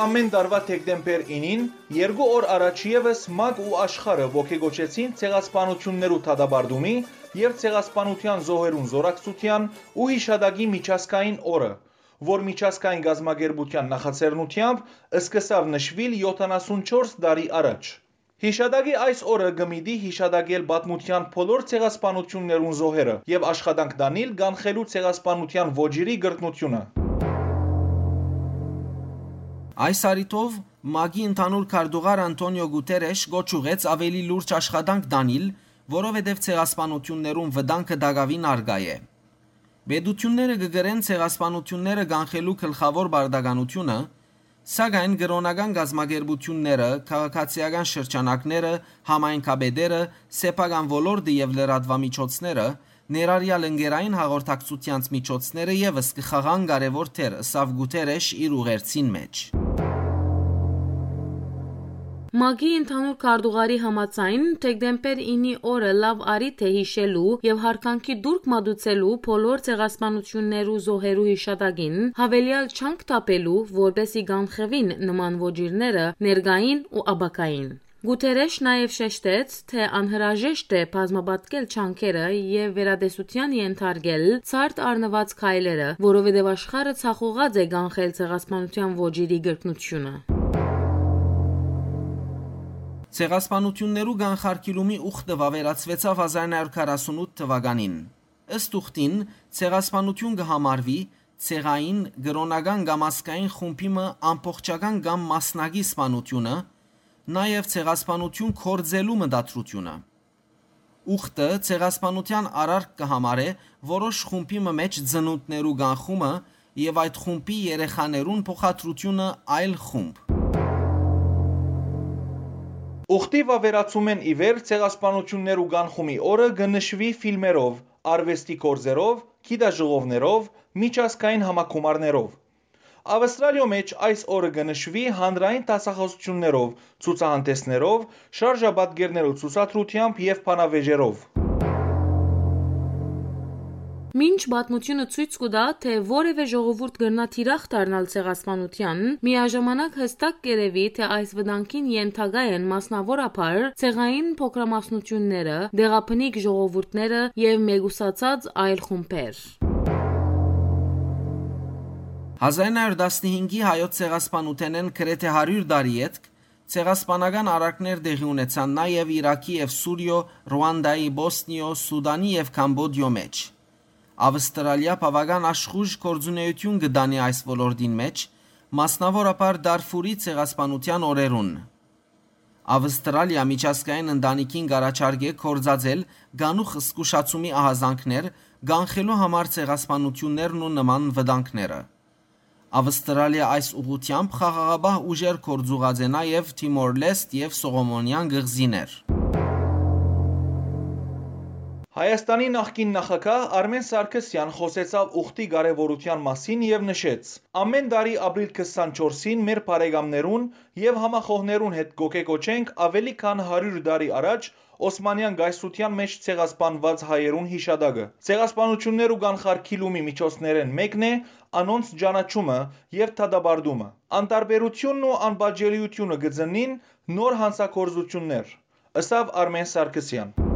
ամեն տարվա դեկտեմբեր 9-ին, երկու օր առաջ եւս ՄԱԿ ու աշխարհը ողեգոճեցին ցեղասպանություններու թադաբարդումի եւ ցեղասպանության զոհերուն զորակցության ու հիշադակի միջազգային օրը, որ միջազգային գազագերբության նախաձեռնությամբ սկսավ նշվել 74 տարի առաջ։ Հիշադակի այս օրը գմիդի հիշադակել պատմության բոլոր ցեղասպանություններուն զոհերը եւ աշխատանք դանիլ կանխելու ցեղասպանության ոճիրի գրտնությունը։ Այս արիտով ՄԱԳ-ի ընդհանուր քարտուղար Անտոնիո Գուտերեշ գոչ ուղեց ավելի լուրջ աշխատանք դանիլ, որովհետև ցեղասպանություններուն վտանգը դակավին արգա է։ Բեդությունները կգրեն ցեղասպանությունները կանխելու գլխավոր բարդականությունը, սակայն գրոնական գազագերբությունները, քաղաքացիական շրջանակները, համայնքաբեդերը, սեփական ոլորտը եւ լրատվամիջոցները ներառյալ ընկերային հաղորդակցության միջոցները եւս կխաղան կարևոր դեր, սավ Գուտերեշ իր ուղերձին մեջ։ ՄԱԳ-ի ընդհանուր քարտուղարի համաձայն դեկտեմբեր 9-ի օրը լավ արիթ է հիշելու եւ հարկանքի դուրք մատուցելու բոլոր ցեղասպանություններու զոհերու հիշատակին հավելյալ չանք տապելու, որպեսի կանխևին նման ոչիրները ներգային ու աբակային։ Գուտերեշ նաև շեշտեց, թե անհրաժեշտ է բազմապատկել չանքերը եւ վերադեսության ենթարկել ցարտ առնված քայլերը, որովհետեւ աշխարհը ցախողած է կանխել ցեղասպանության ոչիրի գրկնությունը։ Ցեղասպանություններու կանխարգելումի ուխտը վավերացվեցավ 1948 թվականին։ Ըստ ուխտին ցեղասպանություն կհամարվի ցեղային, գրոնական կամ ասկային խումբիմը ամբողջական կամ մասնագի սպանությունը, նաև ցեղասպանություն կորձելու մտադրությունը։ Ուխտը ցեղասպանության արարք կհամարե որոշ խումբի մեջ ծնունդներու կանխումը եւ այդ խումբի երեխաներուն փոխադրությունը այլ խումբ։ Ուխտի վավերացում են ի վեր ցեղասպանություններու կանխումի օրը գնշվի ֆիլմերով, արվեստի կորձերով, գիտաժողովներով, միջազգային համակումարներով։ Ավստրալիո մեջ այս օրը կնշվի հանրային տասախոսություններով, ցուցահանդեսներով, շարժաբադգերներու ցուցադրությամբ եւ փանավեժերով։ Մինչ պատմությունը ցույց կտա, թե որևէ ժողովուրդ կրնա թիրախ դառնալ ցեղասպանության, միաժամանակ հստակ կերևի, թե այս վտանգին ենթակա են մասնավորապես ցեղային փոքրամասնությունները, դեղափնիկ ժողովուրդները եւ մեգուսացած այլ խումբեր։ 1915-ի հայոց ցեղասպանութենեն գրեթե 100 տարի յետք ցեղասպանական արարքներ տեղի ունեցան նաև Իրաքի եւ Սուրիո, Ռուանդայի, Բոսնիո, Սուդանի եւ Կամբոդիո մեջ։ Ավստրալիա բավական աշխուժ կորձունեություն գտանի այս ոլորտին մեջ, մասնավորապես Դարֆուրի ցեղասպանության օրերուն։ Ավստրալիա միջազգային ընտանիքին գարաչարգե կորձածել գանուխ սկուշացումի ահազանգներ, գանխելու համար ցեղասպանություններն ու նման վտանգները։ Ավստրալիա այս ուղությամբ խաղաղաբահ ուժեր կորձուղած է նաև Թիմոր Լեստ եւ Սողոմոնյան գղզիներ։ Հայաստանի նախկին նախագահ Արմեն Սարգսյան խոսեցավ ուխտի կարևորության մասին եւ նշեց. Ամեն տարի ապրիլ 24-ին մեր բարեկամներուն եւ համախոհներուն հետ գոկեկոչենք ավելի քան 100 տարի առաջ Օսմանյան գայսրության մեջ ցեղասպանված հայերուն հիշադակը։ Ցեղասպանություններ ու կանխարգելումի միջոցներեն մեկն է անոնց ճանաչումը եւ դադարդումը։ Անտարբերությունն ու անբաժելիությունը գծնին նոր հանցակործություններ։ Ըսավ Արմեն Սարգսյան։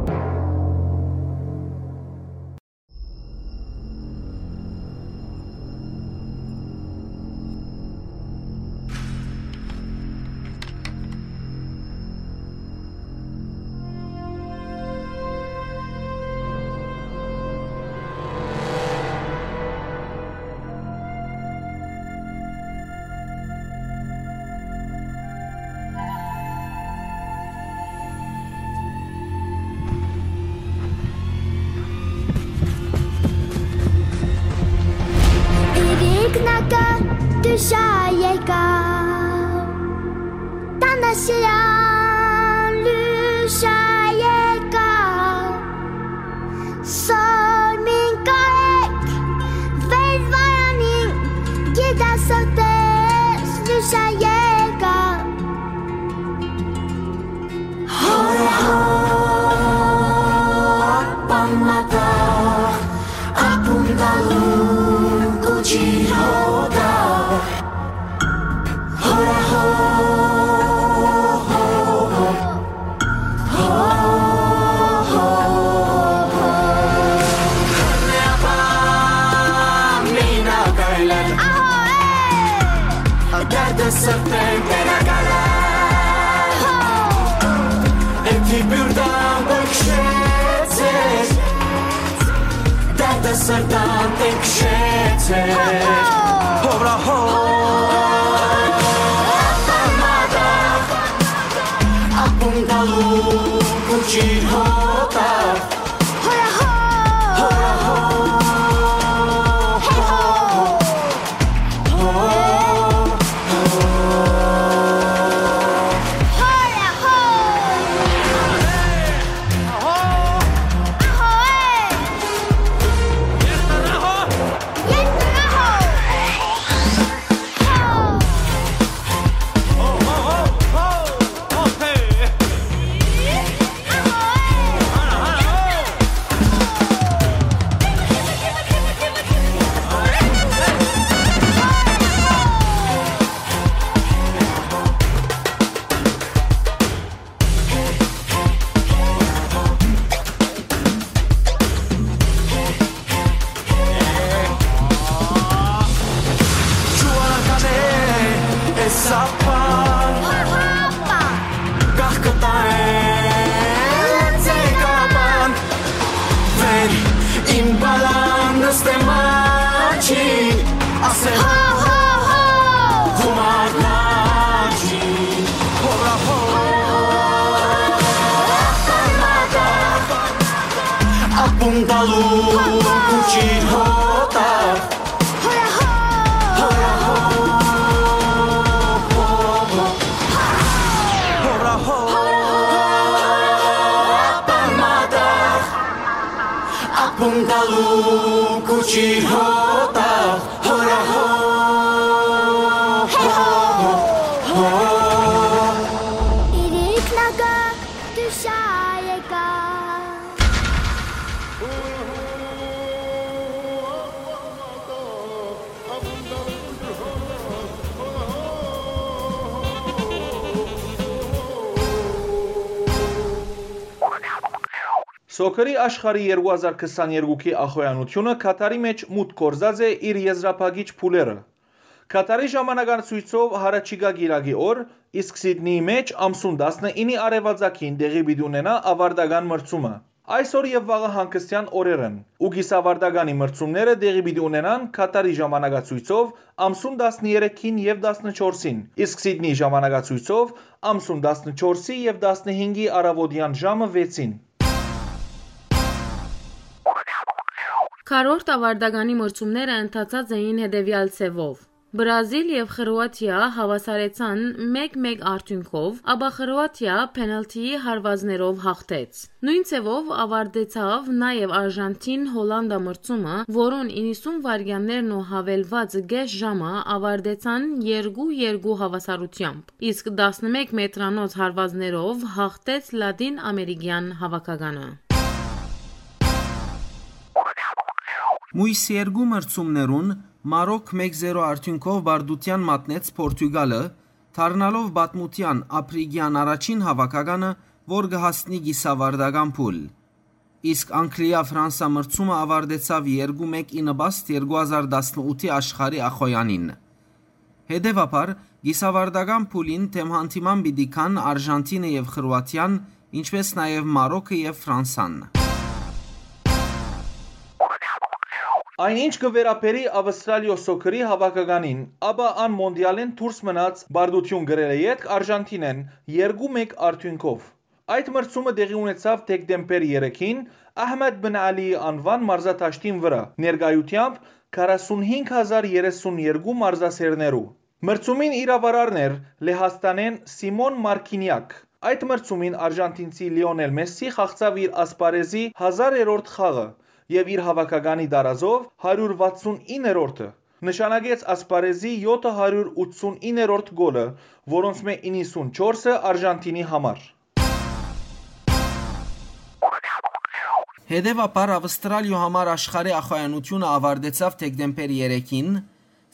Ho. Սոկերի աշխարհի 2022-ի ախոյանությունը Կատարի մեջ մուտք կորզած է իր եզրափակիչ փուլերը։ Կատարի ժամանակացույցով հարաճիգա գիրագի օր, իսկ Սիդնեի մեջ ամսուն 19-ի արևածագին դեղի պիտի ունենա ավարտական մրցումը։ Այսօր եւ վաղը հանգստյան օրեր են, ու գիսավարտականի մրցումները դեղի պիտի ունենան Կատարի ժամանակացույցով ամսուն 13-ին եւ 14-ին, իսկ Սիդնեի ժամանակացույցով ամսուն 14-ի եւ 15-ի առավոտյան ժամը 6-ին։ Քառորդ ավարտականի մրցումները ընթացած էին հետևյալ ցևով։ Բրազիլ եւ Խրոատիա հավասարեցան 1-1 արդյունքով, ապա Խրոատիա պենալթիի հարվածներով հաղթեց։ Նույն ցևով ավարտեցավ նաեւ Արժանտին-Հոլանդա մրցումը, որոնց 90 վայրկյաններն ու հավելված գեշ ժամը ավարտեցան 2-2 հավասարությամբ, իսկ 11 մետրանոց հարվածներով հաղթեց Լատին ամերիկյան հավաքականը։ Մույս երկու մրցումներուն Մարոկ 1-0 արդյունքով բարդության մատնեց Պորտուգալը, դառնալով բաթմутյան ապրիգյան առաջին հավաքականը, որ կհասնի գիսավարդական փուլ։ Իսկ Անգլիա-Ֆրանսա մրցումը ավարտեցավ 2-1 ինբաստ 2018-ի աշխարհի ախոյանին։ Հետևաբար գիսավարդական փուլին թեմ հանդիման պիտի կան Արժանտինը եւ Խրոատիան, ինչպես նաեւ Մարոկը եւ Ֆրանսան։ Այնինչ կվերապերի Ավստրալիո սոկերի հավաքականին, ապա ան մոնդիալեն դուրս մնաց բարդություն գրել է յետք Արժանտինեն 2-1 արդյունքով։ Այդ մրցումը տեղի ունեցավ դեկտեմբեր 3-ին Ահմեդ բն Ալիի անվան մարզաթաշտին վրա, ներկայությամբ 45032 մարզասերներու։ Մրցումին իրավարարն էր Լեհաստանեն Սիմոն Մարկինյակ։ Այդ մրցումին արժանտինցի Լիոնել Մեսսի խաղցավ իր ասպարեզի 1000-րդ խաղը եւ իր հավաքականի դարազով 169-րդը։ Նշանակեց ասպարեզի 789-րդ գոլը, որոնց մե 94-ը Արժանտինի համար։ Հետևաբար Ավստրալիո համար աշխարհի ախոյանությունը ավարտեցավ դեկտեմբեր 3-ին,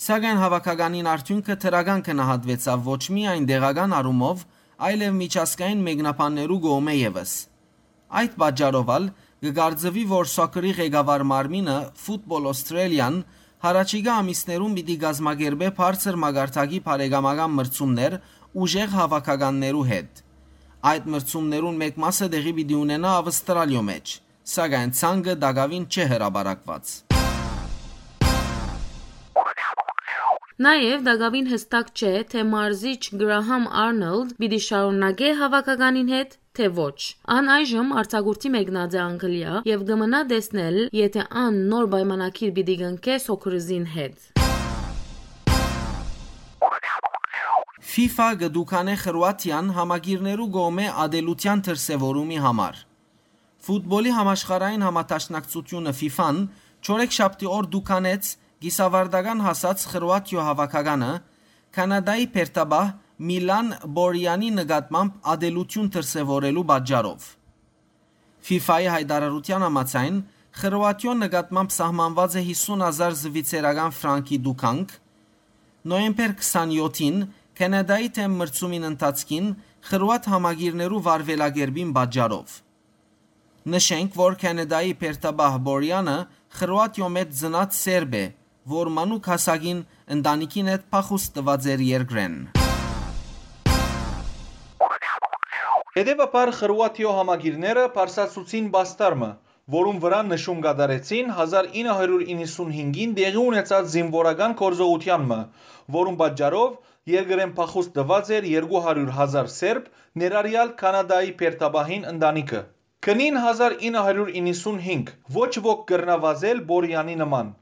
սակայն հավաքականին արդյունքը թրական կնահատվեցավ ոչ միայն դեղական առումով, այլև միջազգային մեկնաբաններու գոմե եւս։ Այդ պատճառով կգարձվի, որ սոկերի ղեկավար մարմինը Football Australian հարաճիգա ամիսներում պիտի գազմագերբե բարձր մագարտակի բարեկամական մրցումներ ուժեղ հավաքականներու հետ։ Այդ մրցումներուն մեկ մասը դեղի պիտի ունենա Ավստրալիո մեջ, սակայն ցանկը դակավին չէ հրաբարակված։ Նաև դակավին հստակ չէ, թե մարզիչ Գրահամ Արնոլդ պիտի շարունակե հավաքականին հետ, թե ոչ։ Ան այժմ արձակուրդի մեկնած է Անգլիա եւ կմնա տեսնել, եթե ան նոր պայմանակիր պիտի գնկե Սոկրզին հետ։ FIFA գդուքանե Խրոատիան համագիրներու գոմե ադելության դրսևորումի համար։ Ֆուտբոլի համաշխարհային համատաշնակցությունը FIFA-ն չորեքշաբթի օր դուքանեց գիսավարդական հասած Խրոատիո հավաքականը Կանադայի Պերտաբահ Միլան Բորյանի նկատմամբ ադելություն դրսևորելու պատճառով։ FIFA-ի հայտարարության համաձայն Խրոատիոն նկատմամբ սահմանված է 50000 զվիցերական ֆրանկի դուքանք։ Նոյեմբեր 27-ին Կանադայի թեմ մրցումին ընթացքին Խրոատ համագիրներու վարվելագերբին պատճառով։ Նշենք, որ Կանադայի Պերտաբահ Բորյանը Խրոատիո մեջ ծնած սերբ է, որ մանուկ հասակին ընտանիքին հետ փախուստ տված էր երկրեն։ Հետևաբար Խրոատիո համագիրները Փարսացուցին բաստարմը, որում վրա նշում կատարեցին 1995-ին տեղի ունեցած զինվորական գործողությանմը, որում պատճառով երկրեն փախուստ տված էր 200.000 սերբ, ներառյալ Կանադայի Պերտաբահին ընտանիքը։ Քնին 1995 ոչ ոք կրնավազել Բորյանի նման։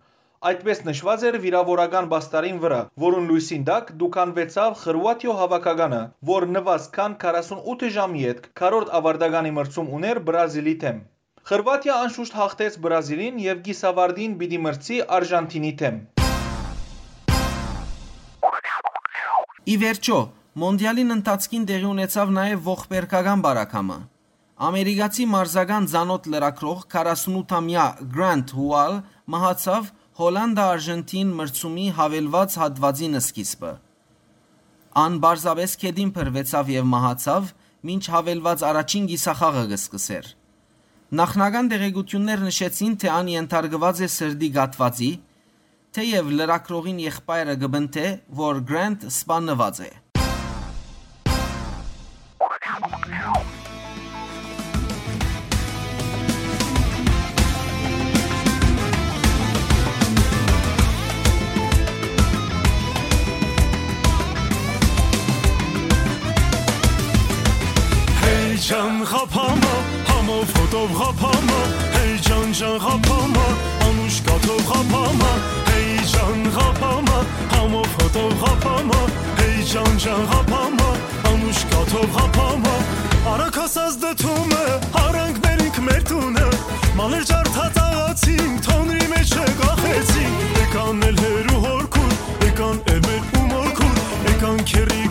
Այդպես նշված էր վիրավորական բաստարին վրա, որուն լույսին տակ դուքանվեցավ Խրուատիո հավաքականը, որ նվազ քան 48 ժամի հետ քառորդ ավարտականի մրցում ուներ Բրազիլի թեմ։ Խրվատիա անշուշտ հաղթեց Բրազիլին եւ Գիսավարդին պիտի մրցի Արժանտինի թեմ։ Ի վերջո, մոնդիալին ընթացքին տեղի ունեցավ նաև ողբերգական բարակամը։ Ամերիկացի մարզական ցանոթ լրակրող 48-ամյա Գրանտ Հուալ մահացավ Հոլանդա-Արժենտին մրցումի հավելված հատվածին սկիզբը։ Ան բարձավես կեդին փրվեցավ եւ մահացավ, մինչ հավելված առաջին գիսախաղը կսկսեր։ Նախնական տեղեկություններ նշեցին, թե ան ենթարկված է սրդի գատվածի, թեև լրակրողին եղբայրը գբնթե, որ Գրանտ սպանված է։ Hey ջան խափամա, համով հոտով խափամա, Hey ջան խափամա, անուշ կաթով խափամա, Hey ջան խափամա, համով հոտով խափամա, Hey ջան խափամա, անուշ կաթով խափամա, Արագ հասած դթումը, արանք մերինք մեր տունը, Մաներ ջարդած աղացինք, թոնրի մեջ կախեցինք, Եկան էլ հերու հորքուր, եկան էլ մեր ու մորքուր, Եկան քերի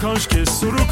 kanske så du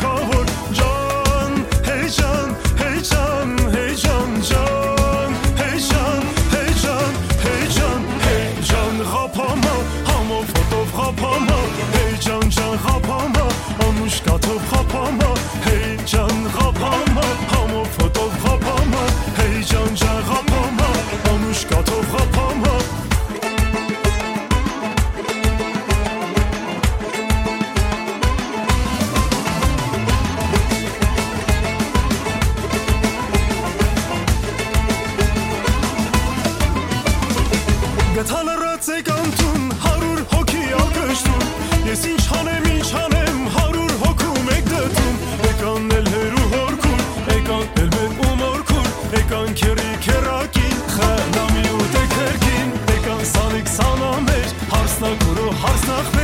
harsak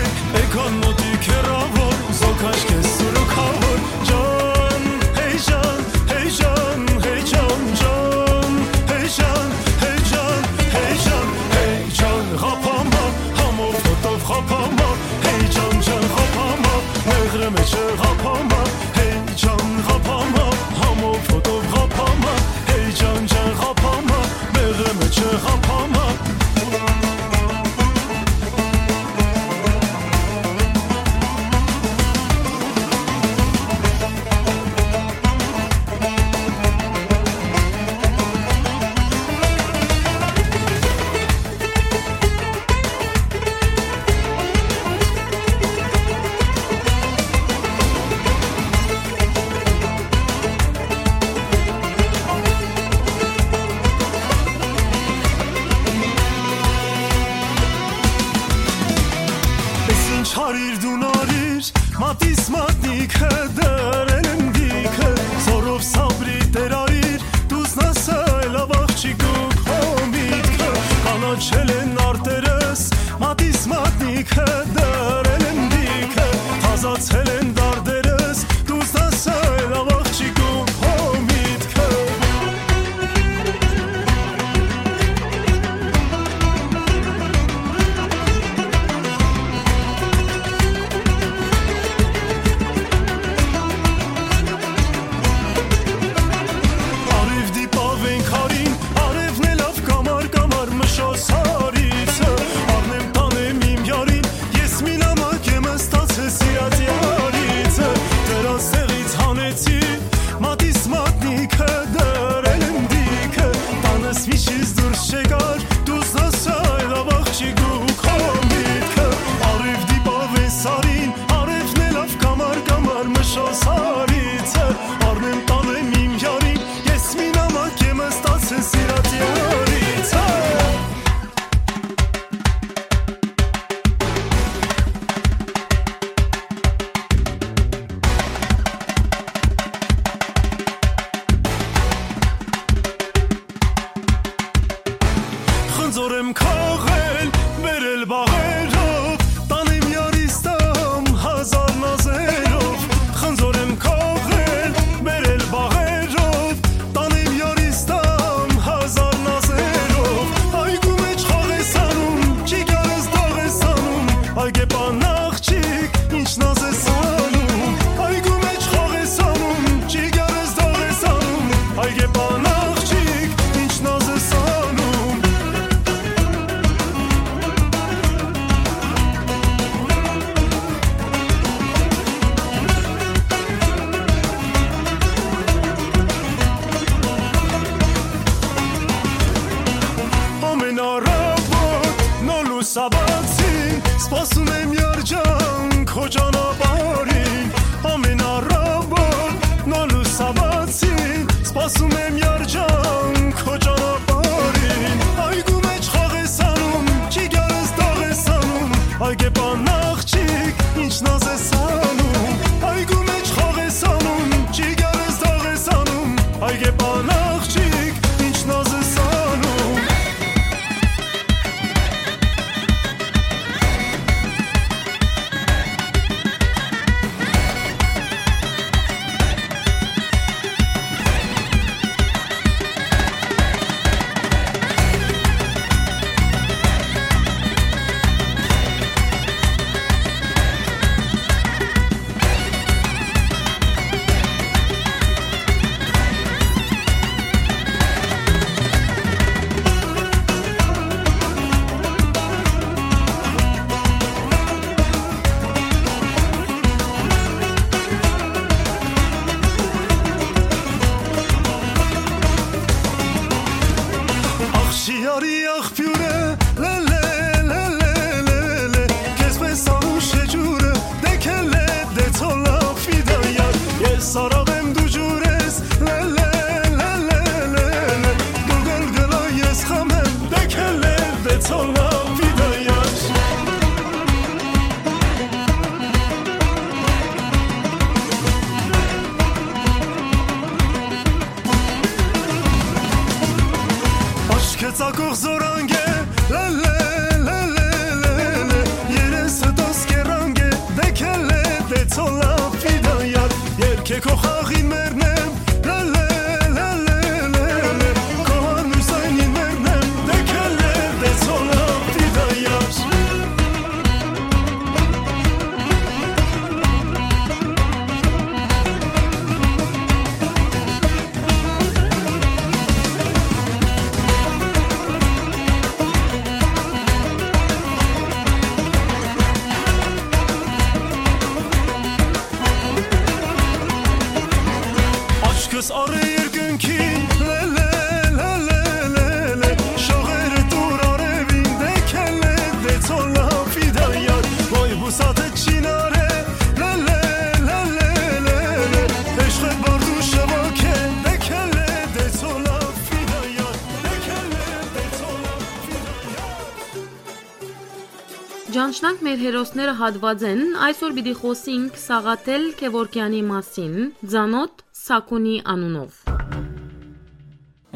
Մինչնանք մեր հերոսները հատվածեն, այսօր պիտի խոսենք Սաղաթել Քևորքյանի մասին, Ձանոտ Սակունի անունով։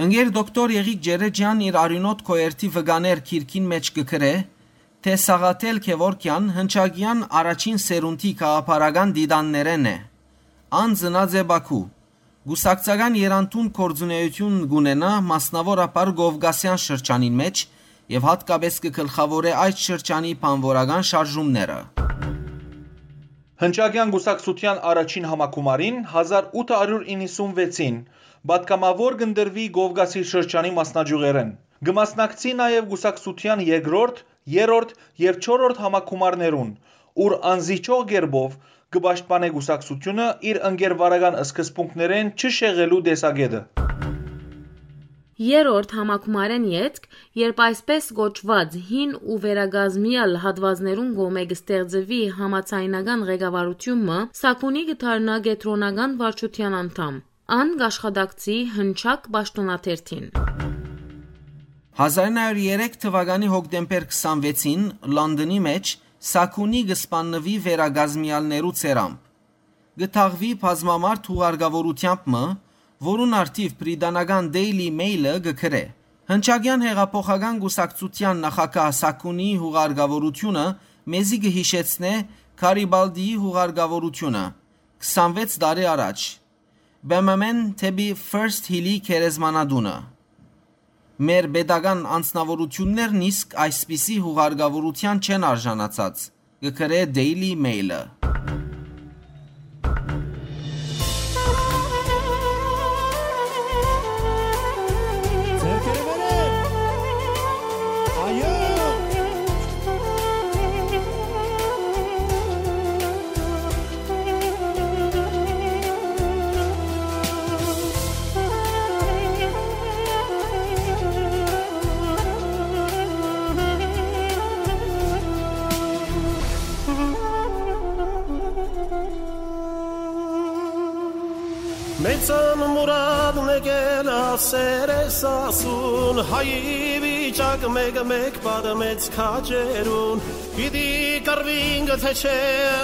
Ընկեր դոկտոր Եղիկ Ջերեջյան իր արյունոտ կոերտի վգաներ քիրքին մեջ կգրե, թե Սաղաթել Քևորքյան հնչագյան առաջին սերունդի քաղաքապարական դիդաններեն է։ Ան զնաց է Բաքու։ Գուսակցական Երանդուն կորձունեություն գունենա մասնավոր ապար Գովգասյան շրջանին մեջ եւ հատկապես կգլխավորե այդ շրջանի բանվորական շարժումները։ Հնչակյան գուսակցության առաջին համագումարին 1896-ին Բատկամավոր գնդրվի Գովգասի շրջանի մասնաճյուղերեն։ Գմասնակցի նաև գուսակցության երկրորդ, երրորդ եւ չորրորդ համագումարներուն, ուր անզիջող գերբով կպաշտպանե գուսակցությունը իր ընկերվարական սկզբունքներեն չշեղելու դեսագետը։ Երորդ համակումարեն յետք, երբ այսպես գոչված հին ու վերագազմյալ հատվածներուն գոմե կստեղծվի համացայնական ղեկավարությունը, Սակունի գթարնա գետրոնական վարչության անդամ։ Ան աշխատակցի հնչակ պաշտոնաթերթին։ 1903 թվականի հոկտեմբեր 26-ին Լոնդոնի մեջ Սակունի գսպաննվի վերագազմյալներու ցերամ։ Գտաղվի բազմամարդ հուղարկավորությամբ մը որուն արդիվ բրիտանական Daily Mail-ը գկրե։ Հնչագյան հեղափոխական գուսակցության նախակահ Սակունի հուղարկավորությունը մեզի կհիշեցնե Կարիբալդիի հուղարկավորությունը 26 տարի առաջ։ Բեմամեն թեպի First Hill-ի քերեզմանադունը։ Մեր pedagogan անձնավորություններն իսկ այսպիսի հուղարկավորության չեն արժանացած։ Գկրե Daily Mail-ը։ ասեր ես ասուն Հայի վիճակ մեկ մեկ բադը մեծ կաջերուն Պիտի կարվին գթե չէ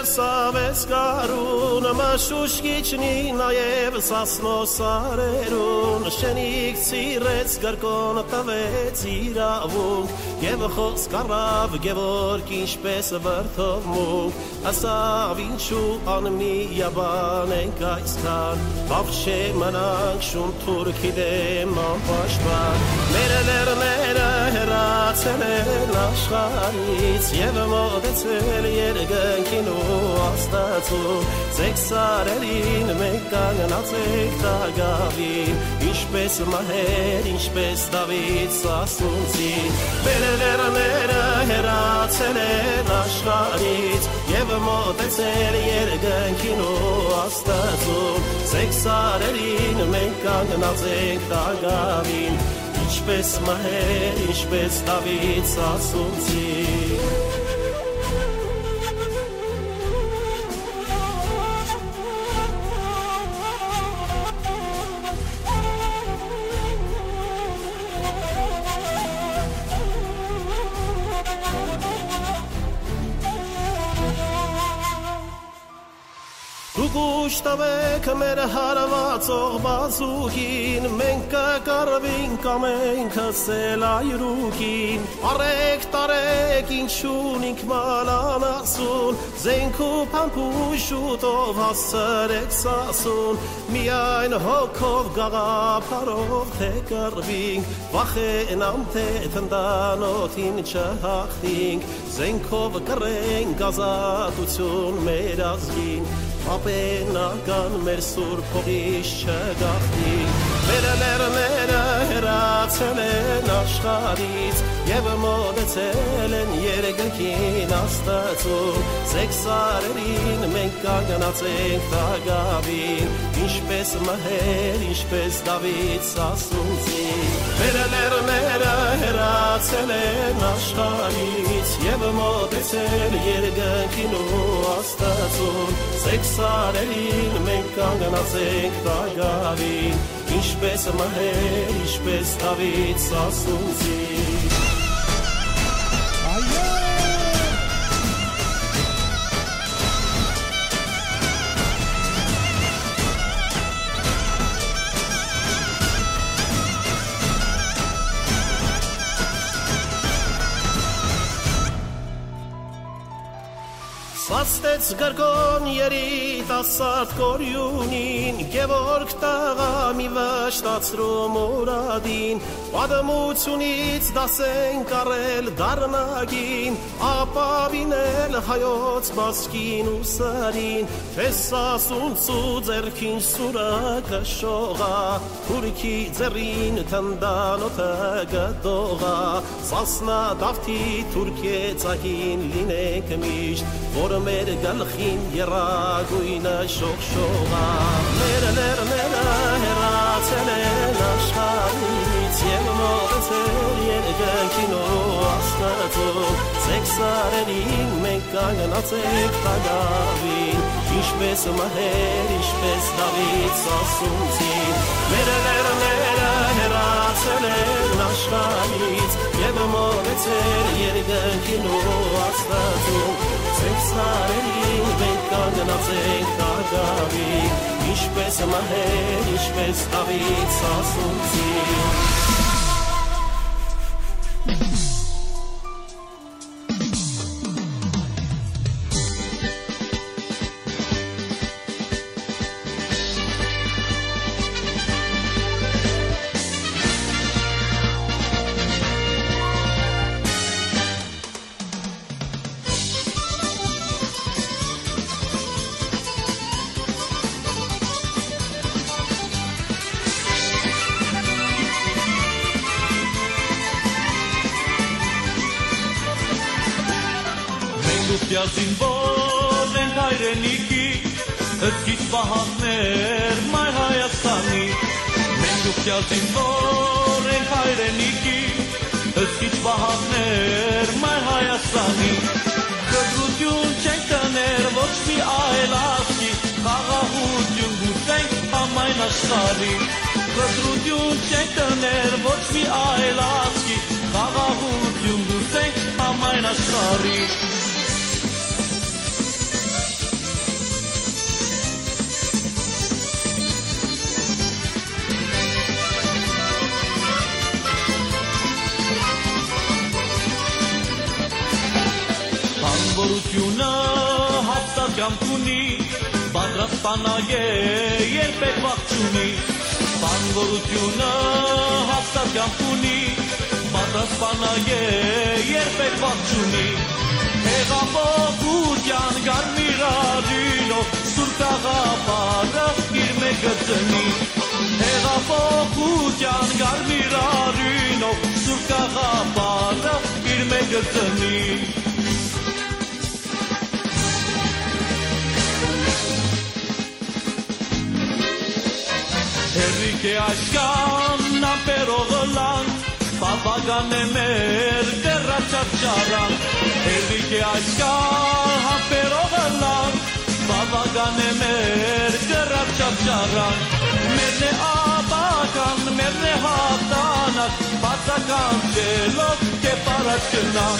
սավես կարուն Մաշուշկիչնի նաև սասնո սարերուն Շենիք ծիրեց գրկոն տվեց իրավունք Եվ խոսք առավ գևորք ինչպես վրթով մունք Ասավ ինչու անմի յաբան ենք այսքան Բաղչե մնանք շուն թուրքի դեմ անպաշտպան Մեր լերները հեռացել են աշխարից Եվ մոտեցել երկնքին ու աստացում Ձեկ սարերին մենք կանգնած եք տագավին Ինչպես մահեր, ինչպես Դավիթ սասունցին Մեր լերները հեռացել են աշխարից Եվ մոտեցել երկնքին ու աստացում Ձեկ սարերին մենք կանգնած ենք տագավին Ինչպես մահեր, ինչպես Դավիթ սասունցին Դուք ուշտավեք մեր հարվածող բազուկին, մենք կկարվինք ամենք հսել այրուկին, արեք տարեք ինչունինք մանանասուն, զենք ու պամպուշ ուտով հասցրեք սասուն, միայն հոգով գաղապարով թե կրվինք, վախենամ թե թնդանոթին չհախտինք, զենքով կրենք ազատություն մեր ազգին, ապենական մեր սուրբ հողիշ չգախնի մեր լերները հեռացել են աշխարից եւ մոտեցել են երկնքին աստծուն զեկ սարերին մենք կանգնացենք տագավին ինչպես մհեր ինչպես դավիթ սասունցի մեր լերները հեռացել են աշխարից եւ մոտեցել երկնքին ու աստծուն զեկ սարերին մենք կանգնացենք տագավին ինչպես մհեր ինչպես Դավիթ սասունցի Սաստեց գրկոն երիտասարդ կորյունին Գևորգ տաղա մի վշտացրում ուրադին Պատմությունից դասենք արել դարնագին Ապավինել հայոց բասկին ու սարին Թես ասունցու ձերքին սուրը կշողա Թուրքի ձերին թնդանոթը գտողա Սասնա դավթի թուրքե ծագին լինեք միշտ որ Ներ մեր գլխին երագույնը շողշողա Ներ ներ ներ հերացել են աշխարից Եվ մորձել երգանքին ու աստածով Սեքսարերին մենք կանգնացեք տագավին Ինչպես մհեր, ինչպես դավից ասումցին Ներ ներ ներ հեռացել են աշխարից Եվ մորեցել երգնքին ու աստծում Սեքսարենին մենք կանգնացեք տագավին Ինչպես մհեր, ինչպես Դավիթ սասունցին Ուտյալ զինվոր ենք հայրենիքի Հրկից պահակներ մայ Հայաստանի Կդրություն չենք տներ ոչ մի այլ ասկի Խաղահություն գուցենք համայն աշխարի Կդրություն չենք տներ ոչ մի այլ ասկի Խաղահություն գուցենք համայն աշխարի Բանվորությունը հաստատյամ կունի, պատրաստ պանագե երբեք վաղճունի։ Բանվորությունը հաստատյամ կունի, պատրաստ պանագե երբեք վաղճունի։ Հեղափոխության գարմիրարինով սուր կաղապարը իր մեկը ծնի։ Հեղափոխության գարմիրարինով սուր կաղապարը իր մեկը ծնի։ και ασκάν να περοδολάν Παπάγανε με ερτερά τσατσάρα Έδι και ασκάν να περοδολάν Παπάγανε με ερτερά τσατσάρα Μένε απάκαν, μένε χατάναν Πατακάν τσέλο και παρασκενάν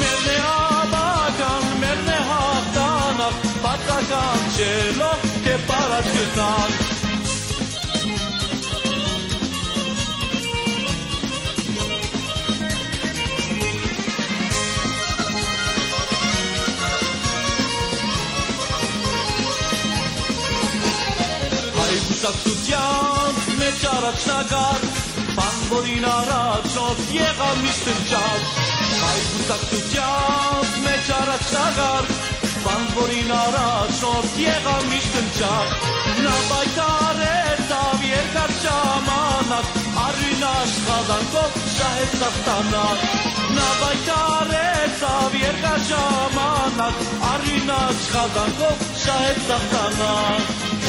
Μένε απάκαν, μένε χατάναν Πατακάν τσέλο και παρασκενάν Հայուսակցության մեջ առաջնագար Բանվորին առաջով եղավ միշտ ընճար Հայուսակցության մեջ առաջնագար Բանվորին առաջով եղավ միշտ ընճար Նա պայքարեցավ երկար ժամանակ Արին աշխատանքով շահեց տախտանակ Նա պայքարեցավ երկար ժամանակ Արին աշխատանքով շահեց տախտանակ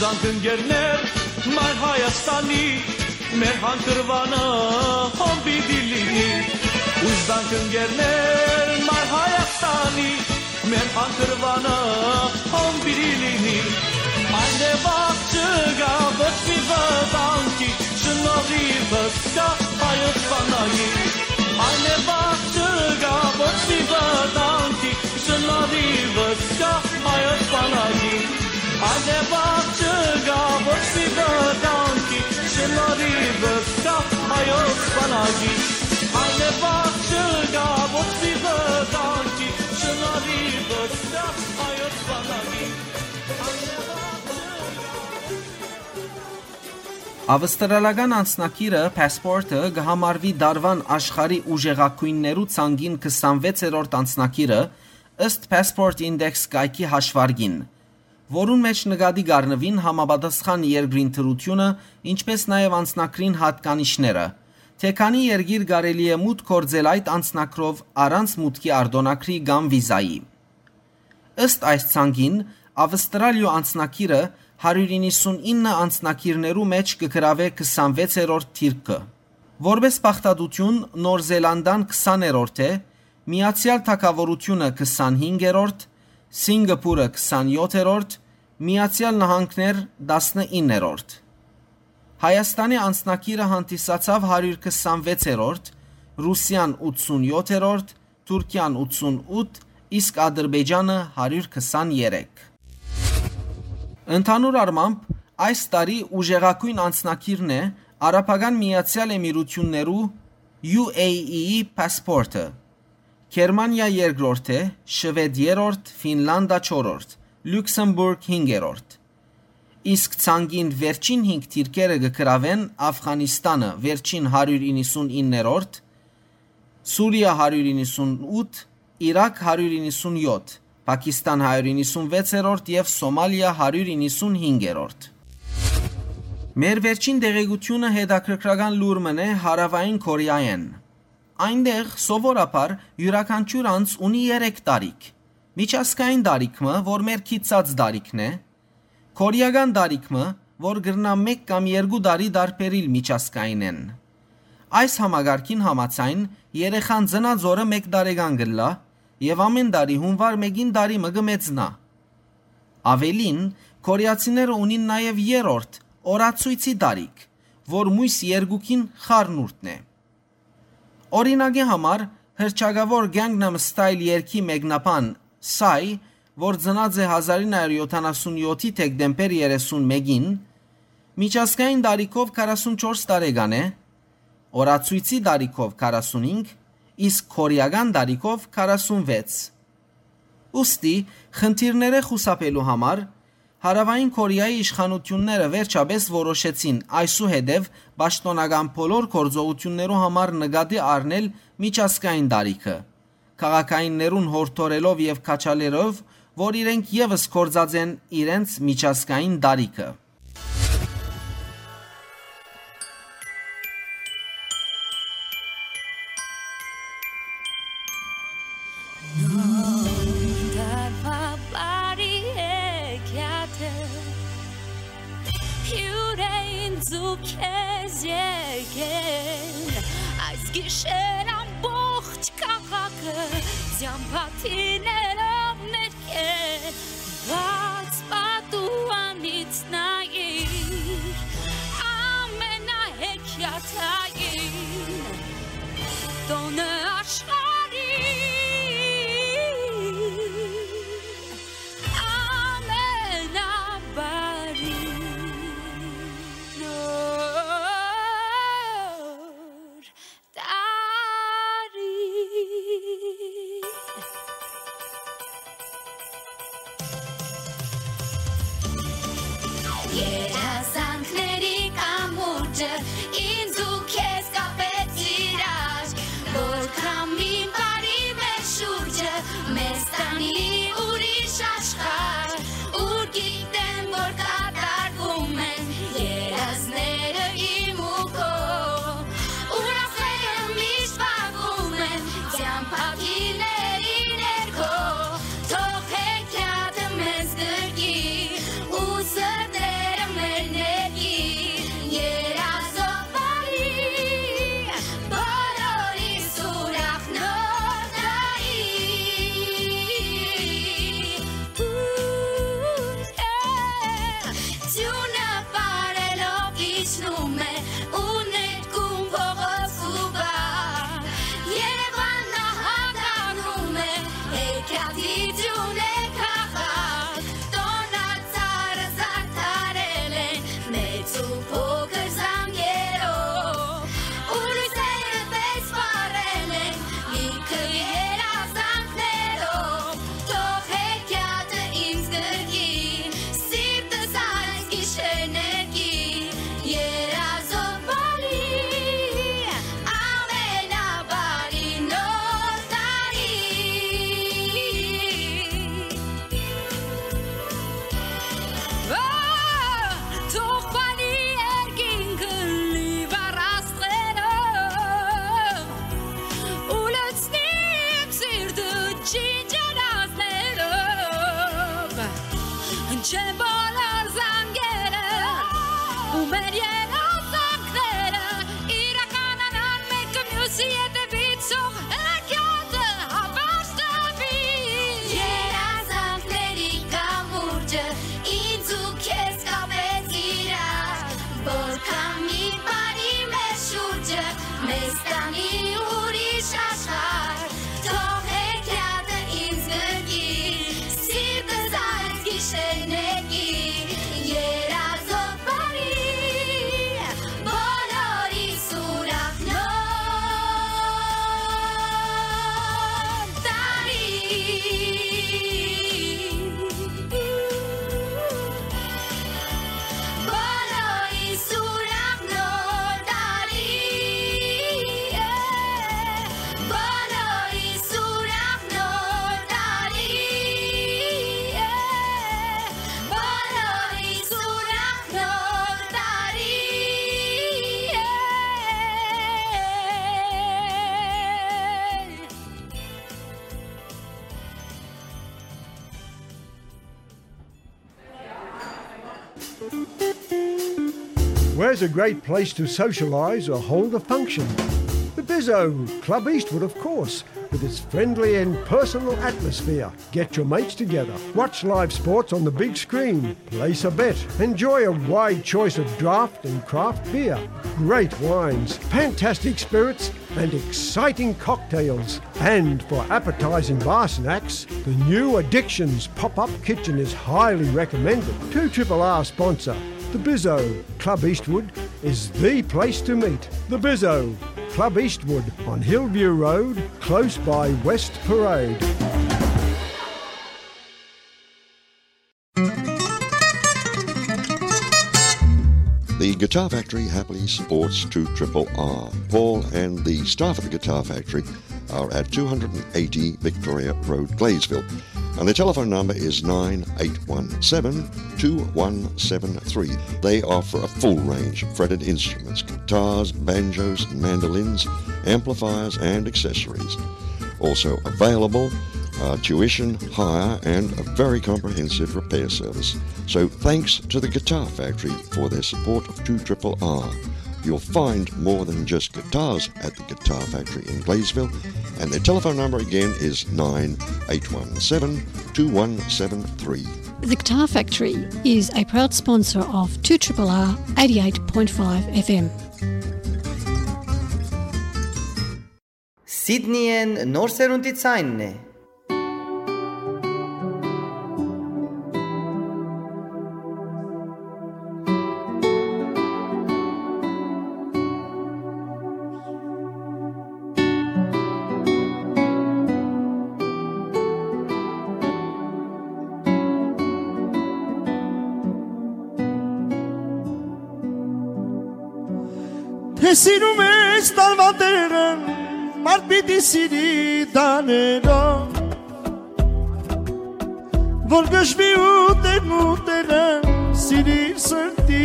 Ուժանք ընկերներ մայր Հայաստանի մեր հանգրվանը հոմբի դիլինի Ուժանք ընկերներ մայր Հայաստանի մեր հանգրվանը հոմբի դիլինի Այն է վաղ չգա ոչ մի վտանգի շնորհիվս կա հայոց բանայի Այն է վաղ չգա ոչ մի վտանգի շնորհիվս կա հայոց բանայի Այդե բաղ չգա ոչ մի վտանգի շնորհիվս կա հայոց բանակի Այդե բաղ չգա ոչ մի վտանգի շնորհիվս կա հայոց բանակի Ավստրալական անձնակիրը Passport-ը կհամարվի դարվան աշխարի ուժեղակույններու ցանգին 26-րդ անձնակիրը ըստ Passport Index կայքի հաշվարկին, որուն մեջ նկատի գառնվին համապատասխան երկրին թրությունը, ինչպես նաև անձնակրին հատկանիշները, թե քանի երկիր կարելի է մուտք գործել այդ անձնակրով առանց մուտքի արտոնակրի կամ վիզայի։ Ըստ այս ցանգին Ավստրալիո անձնակիրը 199 անձնակիրներու մեջ կգրավե 26-րդ թիրքը։ Որպես պախտադություն Նոր Զելանդան 20-րդ է, Միացյալ Թագավորությունը 25-րդ, Սինգապուրը 27-րդ, Միացյալ Նահանգներ 19-րդ։ Հայաստանի անձնակիրը հանդիսացավ 126-րդ, Ռուսիան 87-րդ, Թուրքիան 88, իսկ Ադրբեջանը 123։ Ընդհանուր առմամբ այս տարի ուժեղակույն անձնակիրն է Արաբական Միացյալ Էմիրություններու UAE-ի պասպորտը, Գերմանիա երկրորդ է, Շվեդ երրորդ, Ֆինլանդա չորրորդ, Լյուքսեմբուրգ 5-րդ։ Իսկ ցանգին վերջին 5 թիրքերը կգրավեն Աֆղանիստանը վերջին 199-րդ, Սուրիա 198, Իրաք 197, Պակիստան 196-րդ եւ Սոմալիա 195-րդ։ Մեր վերջին դեղեցությունը հետաքրքրական լուրմն է հարավային Կորեայեն։ Այնտեղ սովորաբար յուրաքանչյուր անց ունի 3 տարիք։ Միջազգային դարիքը, որ մեր քիծած դարիքն է, Կորեական դարիքը, որ գրնա 1 կամ 2 տարի դարբերիլ միջազգայինեն։ Այս համագարկին համացայն երեխան ծնած օրը 1 տարեկան գլա եւ ամեն տարի հունվար 1-ին տարի մը կմեծնա։ Ավելին, կորեացիները ունին նաեւ երրորդ օրացույցի տարիք, որ մույս երկուքին խառնուրդն է։ Օրինակի համար հրճագավոր Gangnam Style երգի մեկնաբան Psy, որ ծնած է 1977-ի դեկտեմբեր 31-ին, միջազգային տարիքով 44 տարեկան է, օրացույցի տարիքով 45, իսկ կորեական տարիքով 46։ Ոստի խնդիրները խուսափելու համար Հարավային Կորեայի իշխանությունները վերջապես որոշեցին այսուհետև պաշտոնական բոլոր գործողություններու համար նկատի առնել միջազգային տարիքը։ Քաղաքայիններուն հորթորելով եւ քաչալերով, որ իրենք եւս կորցած են իրենց միջազգային տարիքը։ A great place to socialise or hold a function? The Bizzo, Club Eastwood, of course, with its friendly and personal atmosphere. Get your mates together, watch live sports on the big screen, place a bet, enjoy a wide choice of draft and craft beer, great wines, fantastic spirits, and exciting cocktails. And for appetising bar snacks, the new Addictions pop up kitchen is highly recommended. 2 Triple R sponsor, the Bizzo Club Eastwood is the place to meet. The Bizzo Club Eastwood on Hillview Road, close by West Parade. The Guitar Factory happily supports 2 Triple R. Paul and the staff at the Guitar Factory are at 280 Victoria Road, Glaysville. And the telephone number is 9817 2173. They offer a full range of fretted instruments guitars, banjos, mandolins, amplifiers, and accessories. Also available uh, tuition, hire, and a very comprehensive repair service. So thanks to the Guitar Factory for their support of 2 Triple R. You'll find more than just guitars at the Guitar Factory in Gladesville, and their telephone number again is 9817 2173. The Guitar Factory is a proud sponsor of 2RRR 88.5 FM. Sydneyen norseruntit sainne. Թե սիրում ես տալվա տեղը Մարդ պիտի սիրի դաներով Որ գշվի ու տեղն ու տեղը Սիրիր սրտի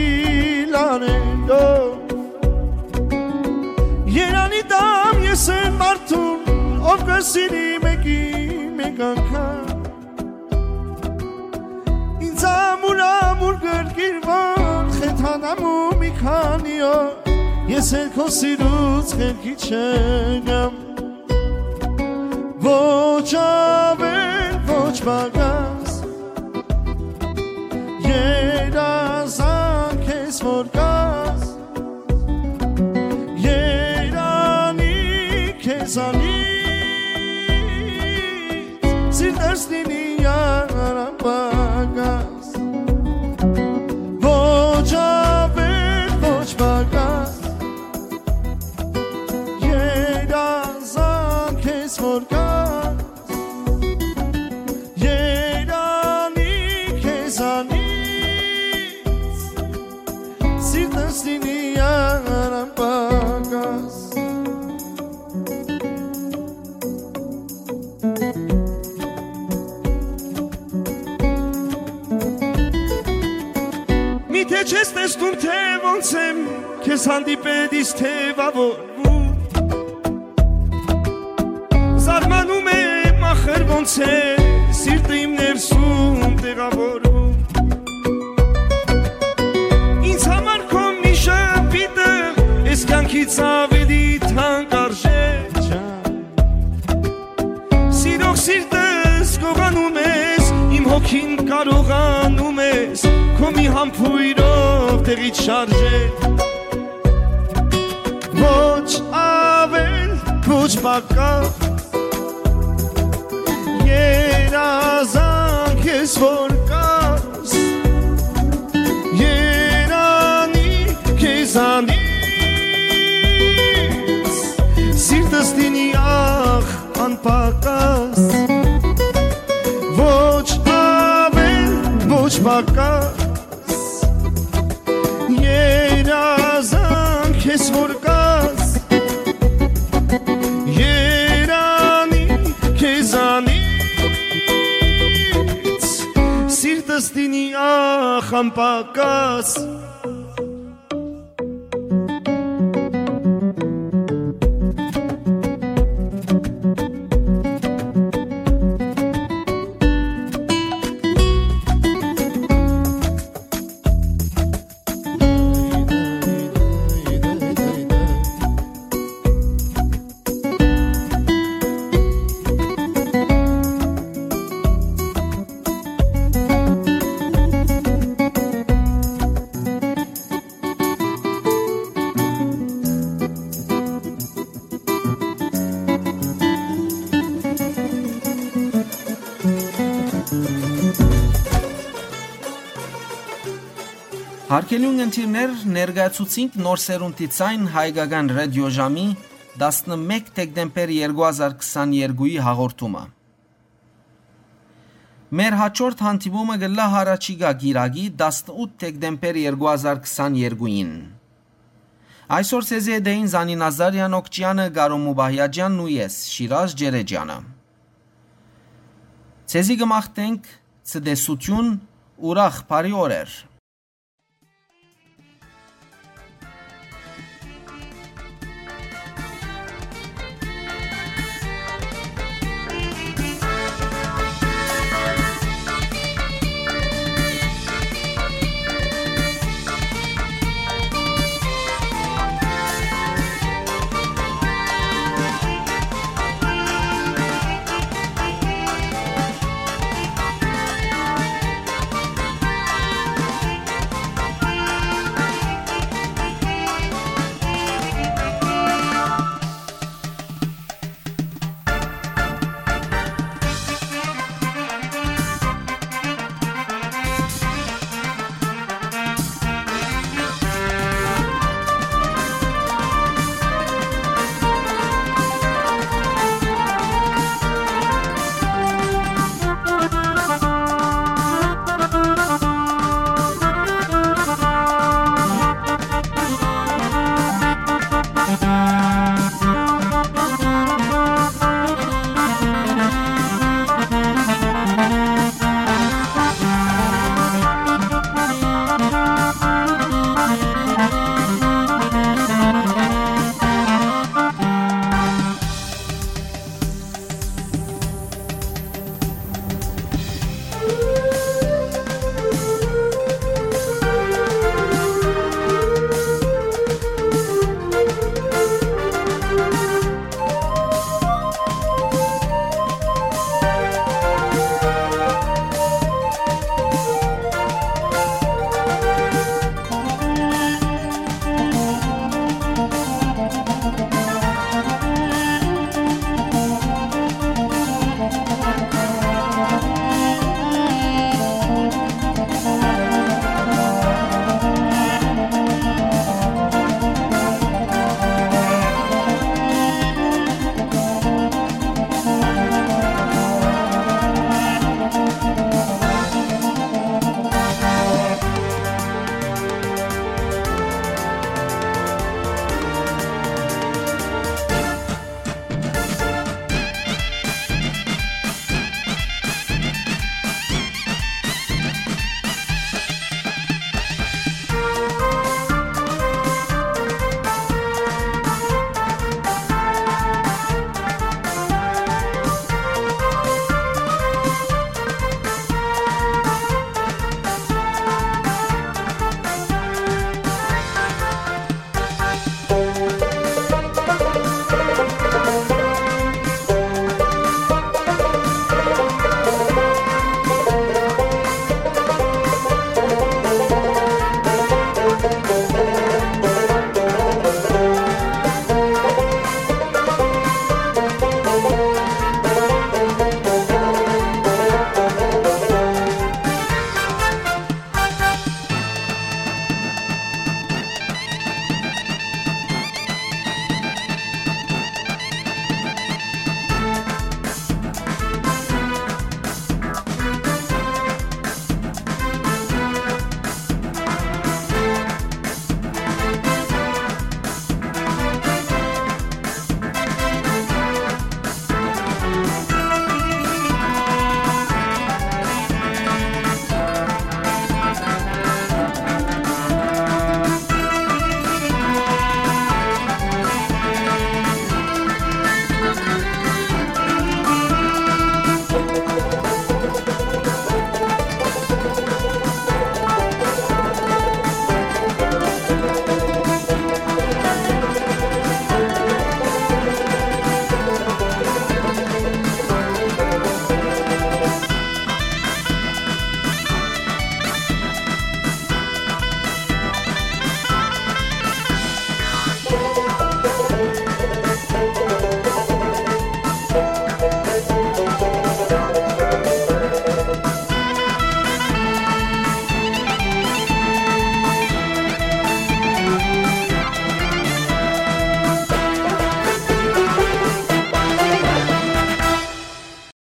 լաներով Երանի դամ ես են մարդուն Ով կսիրի մեկի մեկ անգամ Ինձ ամուր ամուր գրգիրվան Խեթանամ ու մի քանի օր Ես էլ քո սիրուց խելքի չեմ Ոչ ավել, ոչ բագաս Երազանք ես որ կաս Երանի քեզանից Սիրտս լինի Քեզ հանդիպելիս թևավորվում Զարմանում եմ ախր ոնց է Սիրտը իմ ներսում տեղավորվում Ինձ համար քո մի շապիտը Ես կյանքից ավելի թանկ արժե ջան Սիրող սիրտս գողանում ես Իմ հոգին կարողանում ես Քո մի համբույրով տեղից շարժել ոչ բակավ Երազանք ես որ կաս Երանի քեզանից Սիրտս դինի ախ անպակաս ախ անպակաս Հարկելի ունգընտիրներ ներկայացուցինք նոր սերունդի ցայն հայկական ռադիոժամի 11 դեկտեմբեր 2022-ի հաղորդումը։ Մեր հաջորդ հանդիպումը գլա հարաճիգա գիրագի 18 դեկտեմբեր 2022-ին։ Այսօր ցեզի դեին Զանի Նազարյան Օկչյանը Գարո Մուբահյաջյանն ու ես Շիրազ Ջերեջյանը։ Ցեզի գմախտենք ցդեսություն ուրախ բարի օրեր։